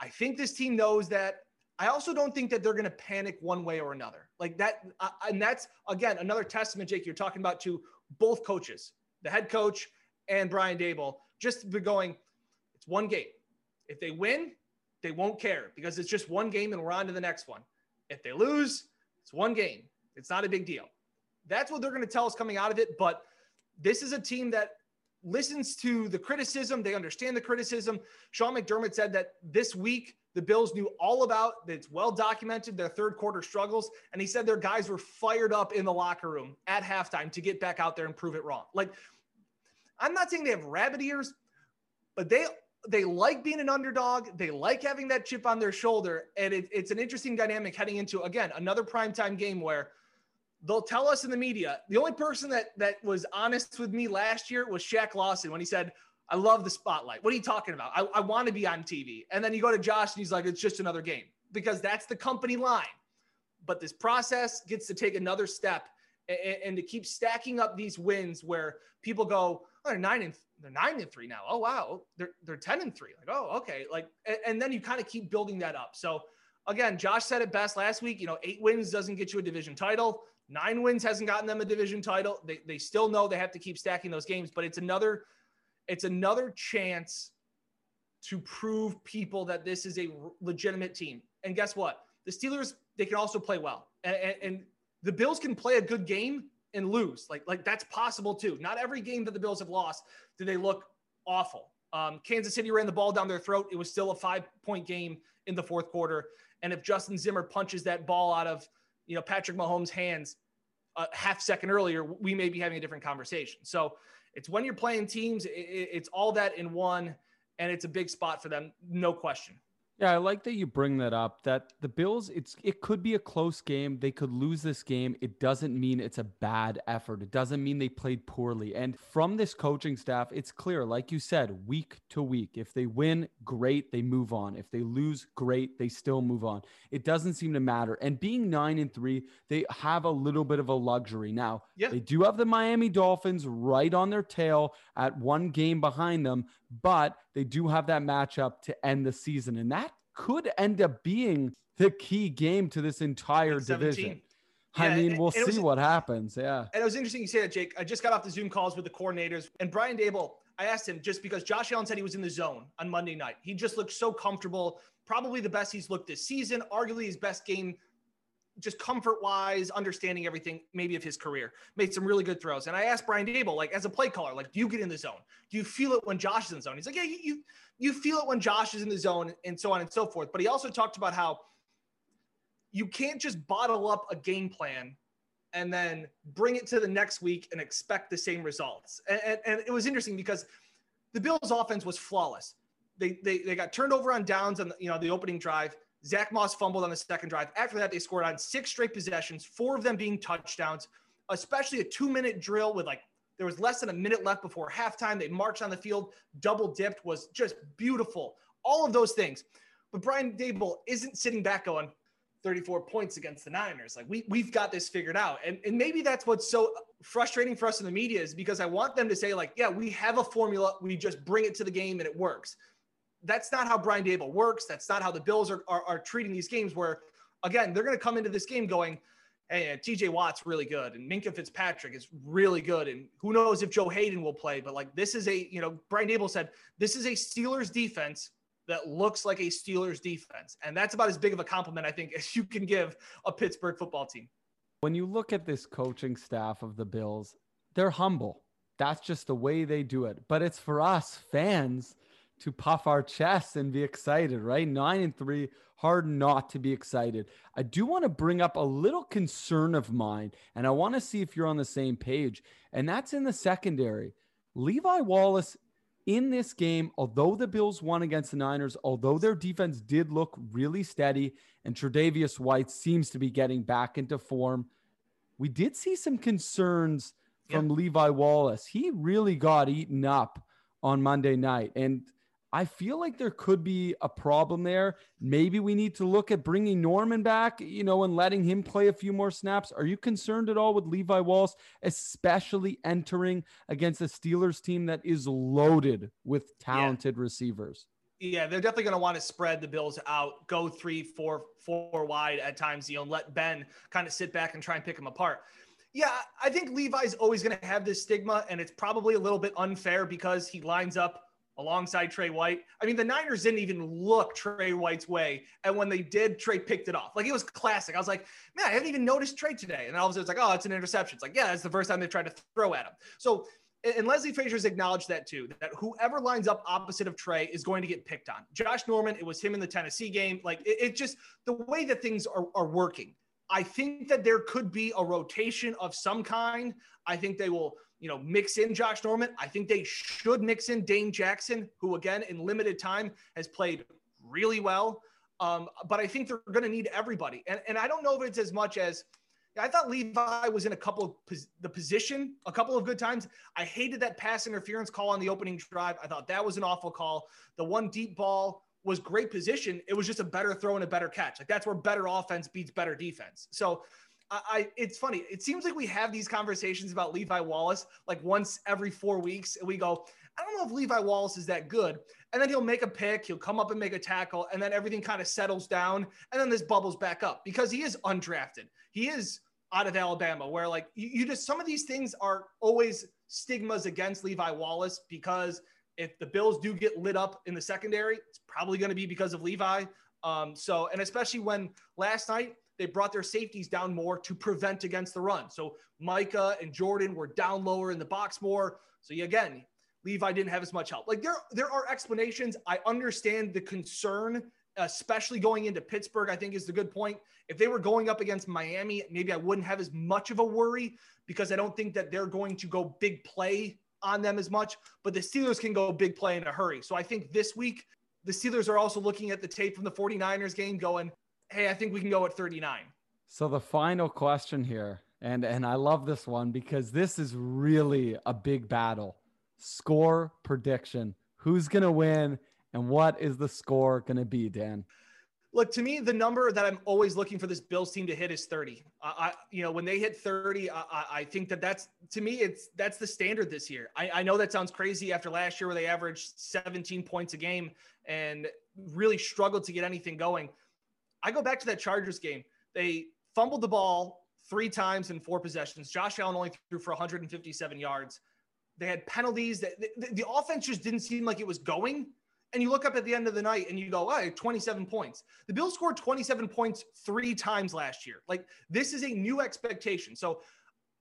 I think this team knows that. I also don't think that they're going to panic one way or another. Like that, uh, and that's again another testament, Jake. You're talking about to both coaches, the head coach and Brian Daboll, just going. It's one game. If they win, they won't care because it's just one game and we're on to the next one. If they lose, it's one game. It's not a big deal. That's what they're going to tell us coming out of it. But this is a team that listens to the criticism. They understand the criticism. Sean McDermott said that this week the Bills knew all about. It's well documented their third quarter struggles, and he said their guys were fired up in the locker room at halftime to get back out there and prove it wrong. Like, I'm not saying they have rabbit ears, but they they like being an underdog. They like having that chip on their shoulder, and it, it's an interesting dynamic heading into again another primetime game where they'll tell us in the media. The only person that that was honest with me last year was Shaq Lawson when he said, I love the spotlight. What are you talking about? I, I want to be on TV. And then you go to Josh and he's like, it's just another game because that's the company line. But this process gets to take another step and, and to keep stacking up these wins where people go, oh, they're nine and they're nine and three now. Oh wow, they're they're ten and three. Like oh okay, like and, and then you kind of keep building that up. So again, Josh said it best last week. You know, eight wins doesn't get you a division title. Nine wins hasn't gotten them a division title. They, they still know they have to keep stacking those games, but it's another it's another chance to prove people that this is a legitimate team. And guess what? The Steelers, they can also play well. And, and, the Bills can play a good game and lose. Like, like that's possible too. Not every game that the Bills have lost do they look awful. Um, Kansas City ran the ball down their throat. It was still a five point game in the fourth quarter. And if Justin Zimmer punches that ball out of, you know, Patrick Mahomes' hands a half second earlier, we may be having a different conversation. So it's when you're playing teams, it's all that in one, and it's a big spot for them, no question. Yeah, I like that you bring that up. That the Bills, it's it could be a close game. They could lose this game. It doesn't mean it's a bad effort. It doesn't mean they played poorly. And from this coaching staff, it's clear, like you said, week to week. If they win, great, they move on. If they lose, great, they still move on. It doesn't seem to matter. And being nine and three, they have a little bit of a luxury now. Yep. They do have the Miami Dolphins right on their tail at one game behind them, but they do have that matchup to end the season, and that could end up being the key game to this entire division. Yeah, I mean, we'll see was, what happens. Yeah. And it was interesting you say that, Jake. I just got off the Zoom calls with the coordinators and Brian Daboll, I asked him just because Josh Allen said he was in the zone on Monday night. He just looked so comfortable, probably the best he's looked this season, arguably his best game, just comfort wise, understanding everything, maybe of his career. Made some really good throws. And I asked Brian Daboll, like, as a play caller, like, do you get in the zone? Do you feel it when Josh is in the zone? He's like, yeah, you, you you feel it when Josh is in the zone and so on and so forth. But he also talked about how you can't just bottle up a game plan and then bring it to the next week and expect the same results. And, and, and it was interesting because the Bills' offense was flawless. They, they, they got turned over on downs on the, you know the opening drive. Zach Moss fumbled on the second drive. After that, they scored on six straight possessions, four of them being touchdowns, especially a two minute drill with like there was less than a minute left before halftime. They marched on the field, double dipped, was just beautiful. All of those things. But Brian Daboll isn't sitting back going 34 points against the Niners. Like we we've got this figured out. And, and maybe that's what's so frustrating for us in the media is because I want them to say, like, yeah, we have a formula. We just bring it to the game and it works. That's not how Brian Daboll works. That's not how the Bills are, are, are treating these games where again, they're going to come into this game going, hey, uh, TJ Watt's really good and Minkah Fitzpatrick is really good. And who knows if Joe Haden will play, but like this is a, you know, Brian Daboll said, this is a Steelers defense that looks like a Steelers defense. And that's about as big of a compliment, I think, as you can give a Pittsburgh football team. When you look at this coaching staff of the Bills, they're humble. That's just the way they do it. But it's for us fans to puff our chests and be excited, right? Nine and three hard not to be excited. I do want to bring up a little concern of mine, and I want to see if you're on the same page. And that's in the secondary. Levi Wallace in this game, although the Bills won against the Niners, although their defense did look really steady, and Tre'Davious White seems to be getting back into form, we did see some concerns from Levi Wallace. He really got eaten up on Monday night. And I feel like there could be a problem there. Maybe we need to look at bringing Norman back, you know, and letting him play a few more snaps. Are you concerned at all with Levi Wallace, especially entering against a Steelers team that is loaded with talented yeah. receivers? Yeah, they're definitely going to want to spread the Bills out, go three, four, four wide at times, you know, let Ben kind of sit back and try and pick them apart. Yeah, I think Levi's always going to have this stigma, and it's probably a little bit unfair because he lines up alongside Trey White. I mean, the Niners didn't even look Trey White's way. And when they did, Trey picked it off. Like it was classic. I was like, man, I haven't even noticed Trey today. And all of a sudden it's like, oh, it's an interception. It's like, yeah, it's the first time they tried to throw at him. So and Leslie Frazier's acknowledged that too, that whoever lines up opposite of Trey is going to get picked on. Josh Norman, it was him in the Tennessee game. Like it, it just the way that things are, are working. I think that there could be a rotation of some kind. I think they will you know, mix in Josh Norman. I think they should mix in Dane Jackson, who again in limited time has played really well. Um, but I think they're going to need everybody, and and I don't know if it's as much as I thought Levi was in a couple of pos- the position a couple of good times. I hated that pass interference call on the opening drive. I thought that was an awful call. The one deep ball was great position. It was just a better throw and a better catch. Like that's where better offense beats better defense. So I, I, it's funny. It seems like we have these conversations about Levi Wallace like once every four weeks, and we go, I don't know if Levi Wallace is that good. And then he'll make a pick, he'll come up and make a tackle, and then everything kind of settles down, and then this bubbles back up because he is undrafted. He is out of Alabama, where like you, you just some of these things are always stigmas against Levi Wallace because if the Bills do get lit up in the secondary, it's probably going to be because of Levi. Um, so, and especially when last night they brought their safeties down more to prevent against the run. So Micah and Jordan were down lower in the box more. So you, again, Levi didn't have as much help. Like there, there are explanations. I understand the concern, especially going into Pittsburgh. I think is the good point. If they were going up against Miami, maybe I wouldn't have as much of a worry because I don't think that they're going to go big play on them as much. But the Steelers can go big play in a hurry. So I think this week the Steelers are also looking at the tape from the 49ers game, going, hey, I think we can go at 39. So the final question here, and and I love this one because this is really a big battle. Score prediction. Who's gonna win and what is the score gonna be, Dan? Look, to me, the number that I'm always looking for this Bills team to hit is 30. I, you know, when they hit 30, I, I, think that that's to me, it's that's the standard this year. I, I know that sounds crazy after last year where they averaged 17 points a game and really struggled to get anything going. I go back to that Chargers game. They fumbled the ball three times in four possessions. Josh Allen only threw for 157 yards. They had penalties that the, the, offense just didn't seem like it was going. And you look up at the end of the night and you go, oh, 27 points. The Bills scored 27 points three times last year. Like this is a new expectation. So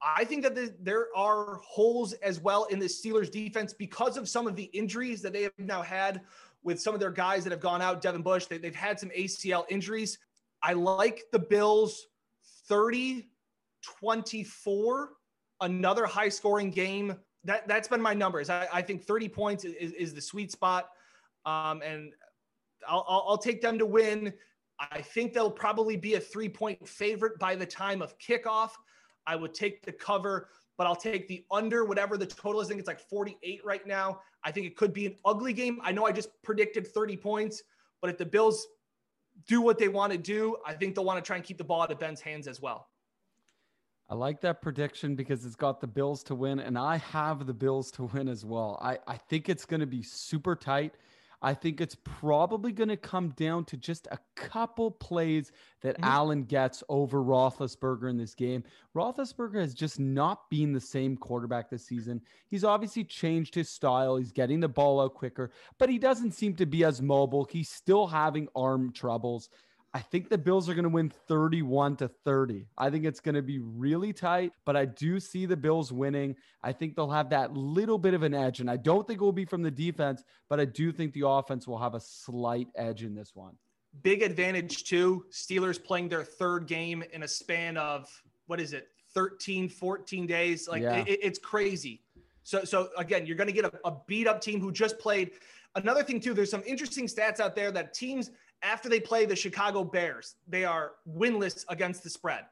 I think that the, there are holes as well in the Steelers defense because of some of the injuries that they have now had with some of their guys that have gone out, Devin Bush, they, they've had some ACL injuries. I like the Bills 30 24, another high scoring game. That, that's been my numbers. I, I think 30 points is, is the sweet spot. Um, and I'll, I'll, I'll take them to win. I think they'll probably be a three point favorite by the time of kickoff. I would take the cover but I'll take the under, whatever the total is. I think it's like 48 right now. I think it could be an ugly game. I know I just predicted 30 points, but if the Bills do what they want to do, I think they'll want to try and keep the ball out of Ben's hands as well. I like that prediction because it's got the Bills to win, and I have the Bills to win as well. I, I think it's going to be super tight. I think it's probably going to come down to just a couple plays that mm-hmm. Allen gets over Roethlisberger in this game. Roethlisberger has just not been the same quarterback this season. He's obviously changed his style. He's getting the ball out quicker, but he doesn't seem to be as mobile. He's still having arm troubles. I think the Bills are going to win 31 to 30. I think it's going to be really tight, but I do see the Bills winning. I think they'll have that little bit of an edge, and I don't think it will be from the defense, but I do think the offense will have a slight edge in this one. Big advantage, too. Steelers playing their third game in a span of what is it, 13, 14 days? Like yeah. it, it's crazy. So, so again, you're going to get a, a beat up team who just played. Another thing, too, there's some interesting stats out there that teams after they play the Chicago Bears, they are winless against the spread.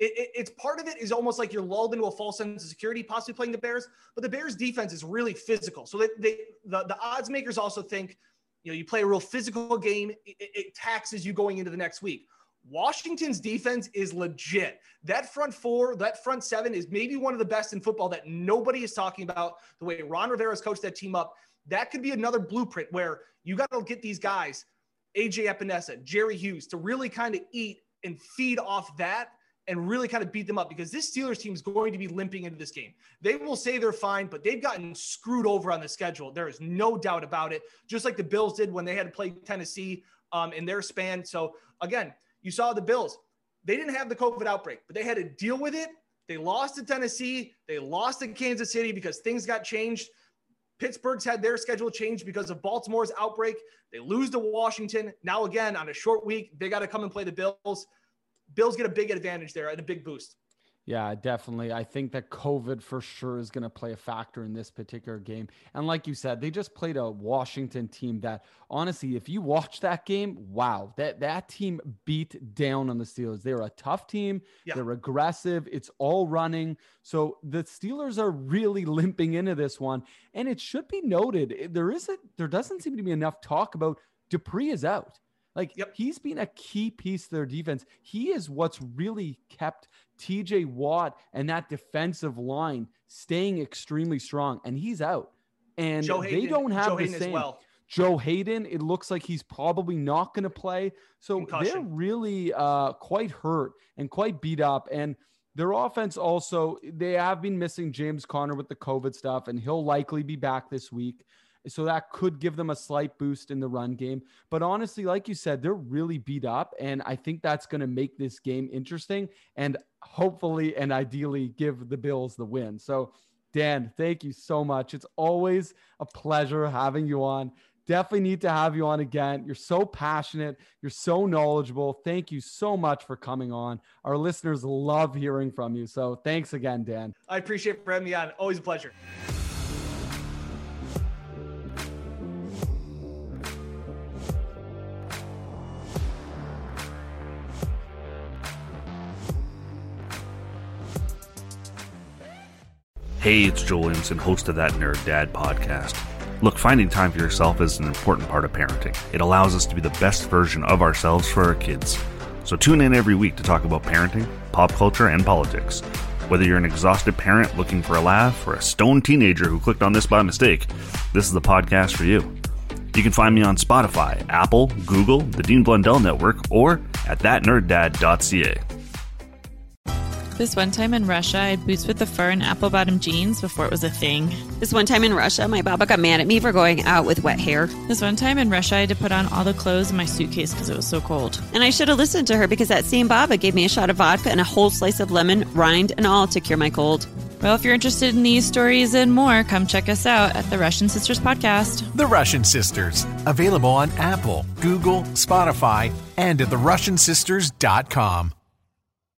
It, it, it's part of it is almost like you're lulled into a false sense of security, possibly playing the Bears. But the Bears' defense is really physical, so they, they the the odds makers also think, you know, you play a real physical game, it, it taxes you going into the next week. Washington's defense is legit. That front four, that front seven is maybe one of the best in football that nobody is talking about. The way Ron Rivera's coached that team up, that could be another blueprint where you got to get these guys AJ Epenesa, Jerry Hughes to really kind of eat and feed off that and really kind of beat them up because this Steelers team is going to be limping into this game. They will say they're fine, but they've gotten screwed over on the schedule. There is no doubt about it, just like the Bills did when they had to play Tennessee um, in their span. So, again, you saw the Bills. They didn't have the COVID outbreak, but they had to deal with it. They lost to Tennessee. They lost to Kansas City because things got changed. Pittsburgh's had their schedule changed because of Baltimore's outbreak. They lose to Washington. Now, again, on a short week, they got to come and play the Bills. Bills get a big advantage there and a big boost. Yeah, definitely. I think that COVID for sure is going to play a factor in this particular game. And like you said, they just played a Washington team that honestly, if you watch that game, wow, that that team beat down on the Steelers. They're a tough team. Yeah. They're aggressive. It's all running. So the Steelers are really limping into this one. And it should be noted, eh, there isn't there doesn't seem to be enough talk about Dupree is out. Like yep. he's been a key piece of their defense. He is what's really kept TJ Watt and that defensive line staying extremely strong, and he's out. And they don't have Joe the Haden same. Well. Joe Haden, it looks like he's probably not going to play. So Concussion. they're really uh, quite hurt and quite beat up. And their offense also, they have been missing James Conner with the COVID stuff, and he'll likely be back this week. So that could give them a slight boost in the run game. But honestly, like you said, they're really beat up. And I think that's going to make this game interesting and hopefully and ideally give the Bills the win. So, Dan, thank you so much. It's always a pleasure having you on. Definitely need to have you on again. You're so passionate. You're so knowledgeable. Thank you so much for coming on. Our listeners love hearing from you. So thanks again, Dan. I appreciate for having me on. Always a pleasure. Hey, it's Joel Williamson, host of that Nerd Dad podcast. Look, finding time for yourself is an important part of parenting. It allows us to be the best version of ourselves for our kids. So tune in every week to talk about parenting, pop culture, and politics. Whether you're an exhausted parent looking for a laugh or a stone teenager who clicked on this by mistake, this is the podcast for you. You can find me on Spotify, Apple, Google, the Dean Blundell Network, or at thatnerddad.ca. This one time in Russia, I had boots with the fur and apple bottom jeans before it was a thing. This one time in Russia, my baba got mad at me for going out with wet hair. This one time in Russia, I had to put on all the clothes in my suitcase because it was so cold. And I should have listened to her because that same baba gave me a shot of vodka and a whole slice of lemon, rind and all to cure my cold. Well, if you're interested in these stories and more, come check us out at the Russian Sisters Podcast. The Russian Sisters, available on Apple, Google, Spotify, and at therussiansisters.com.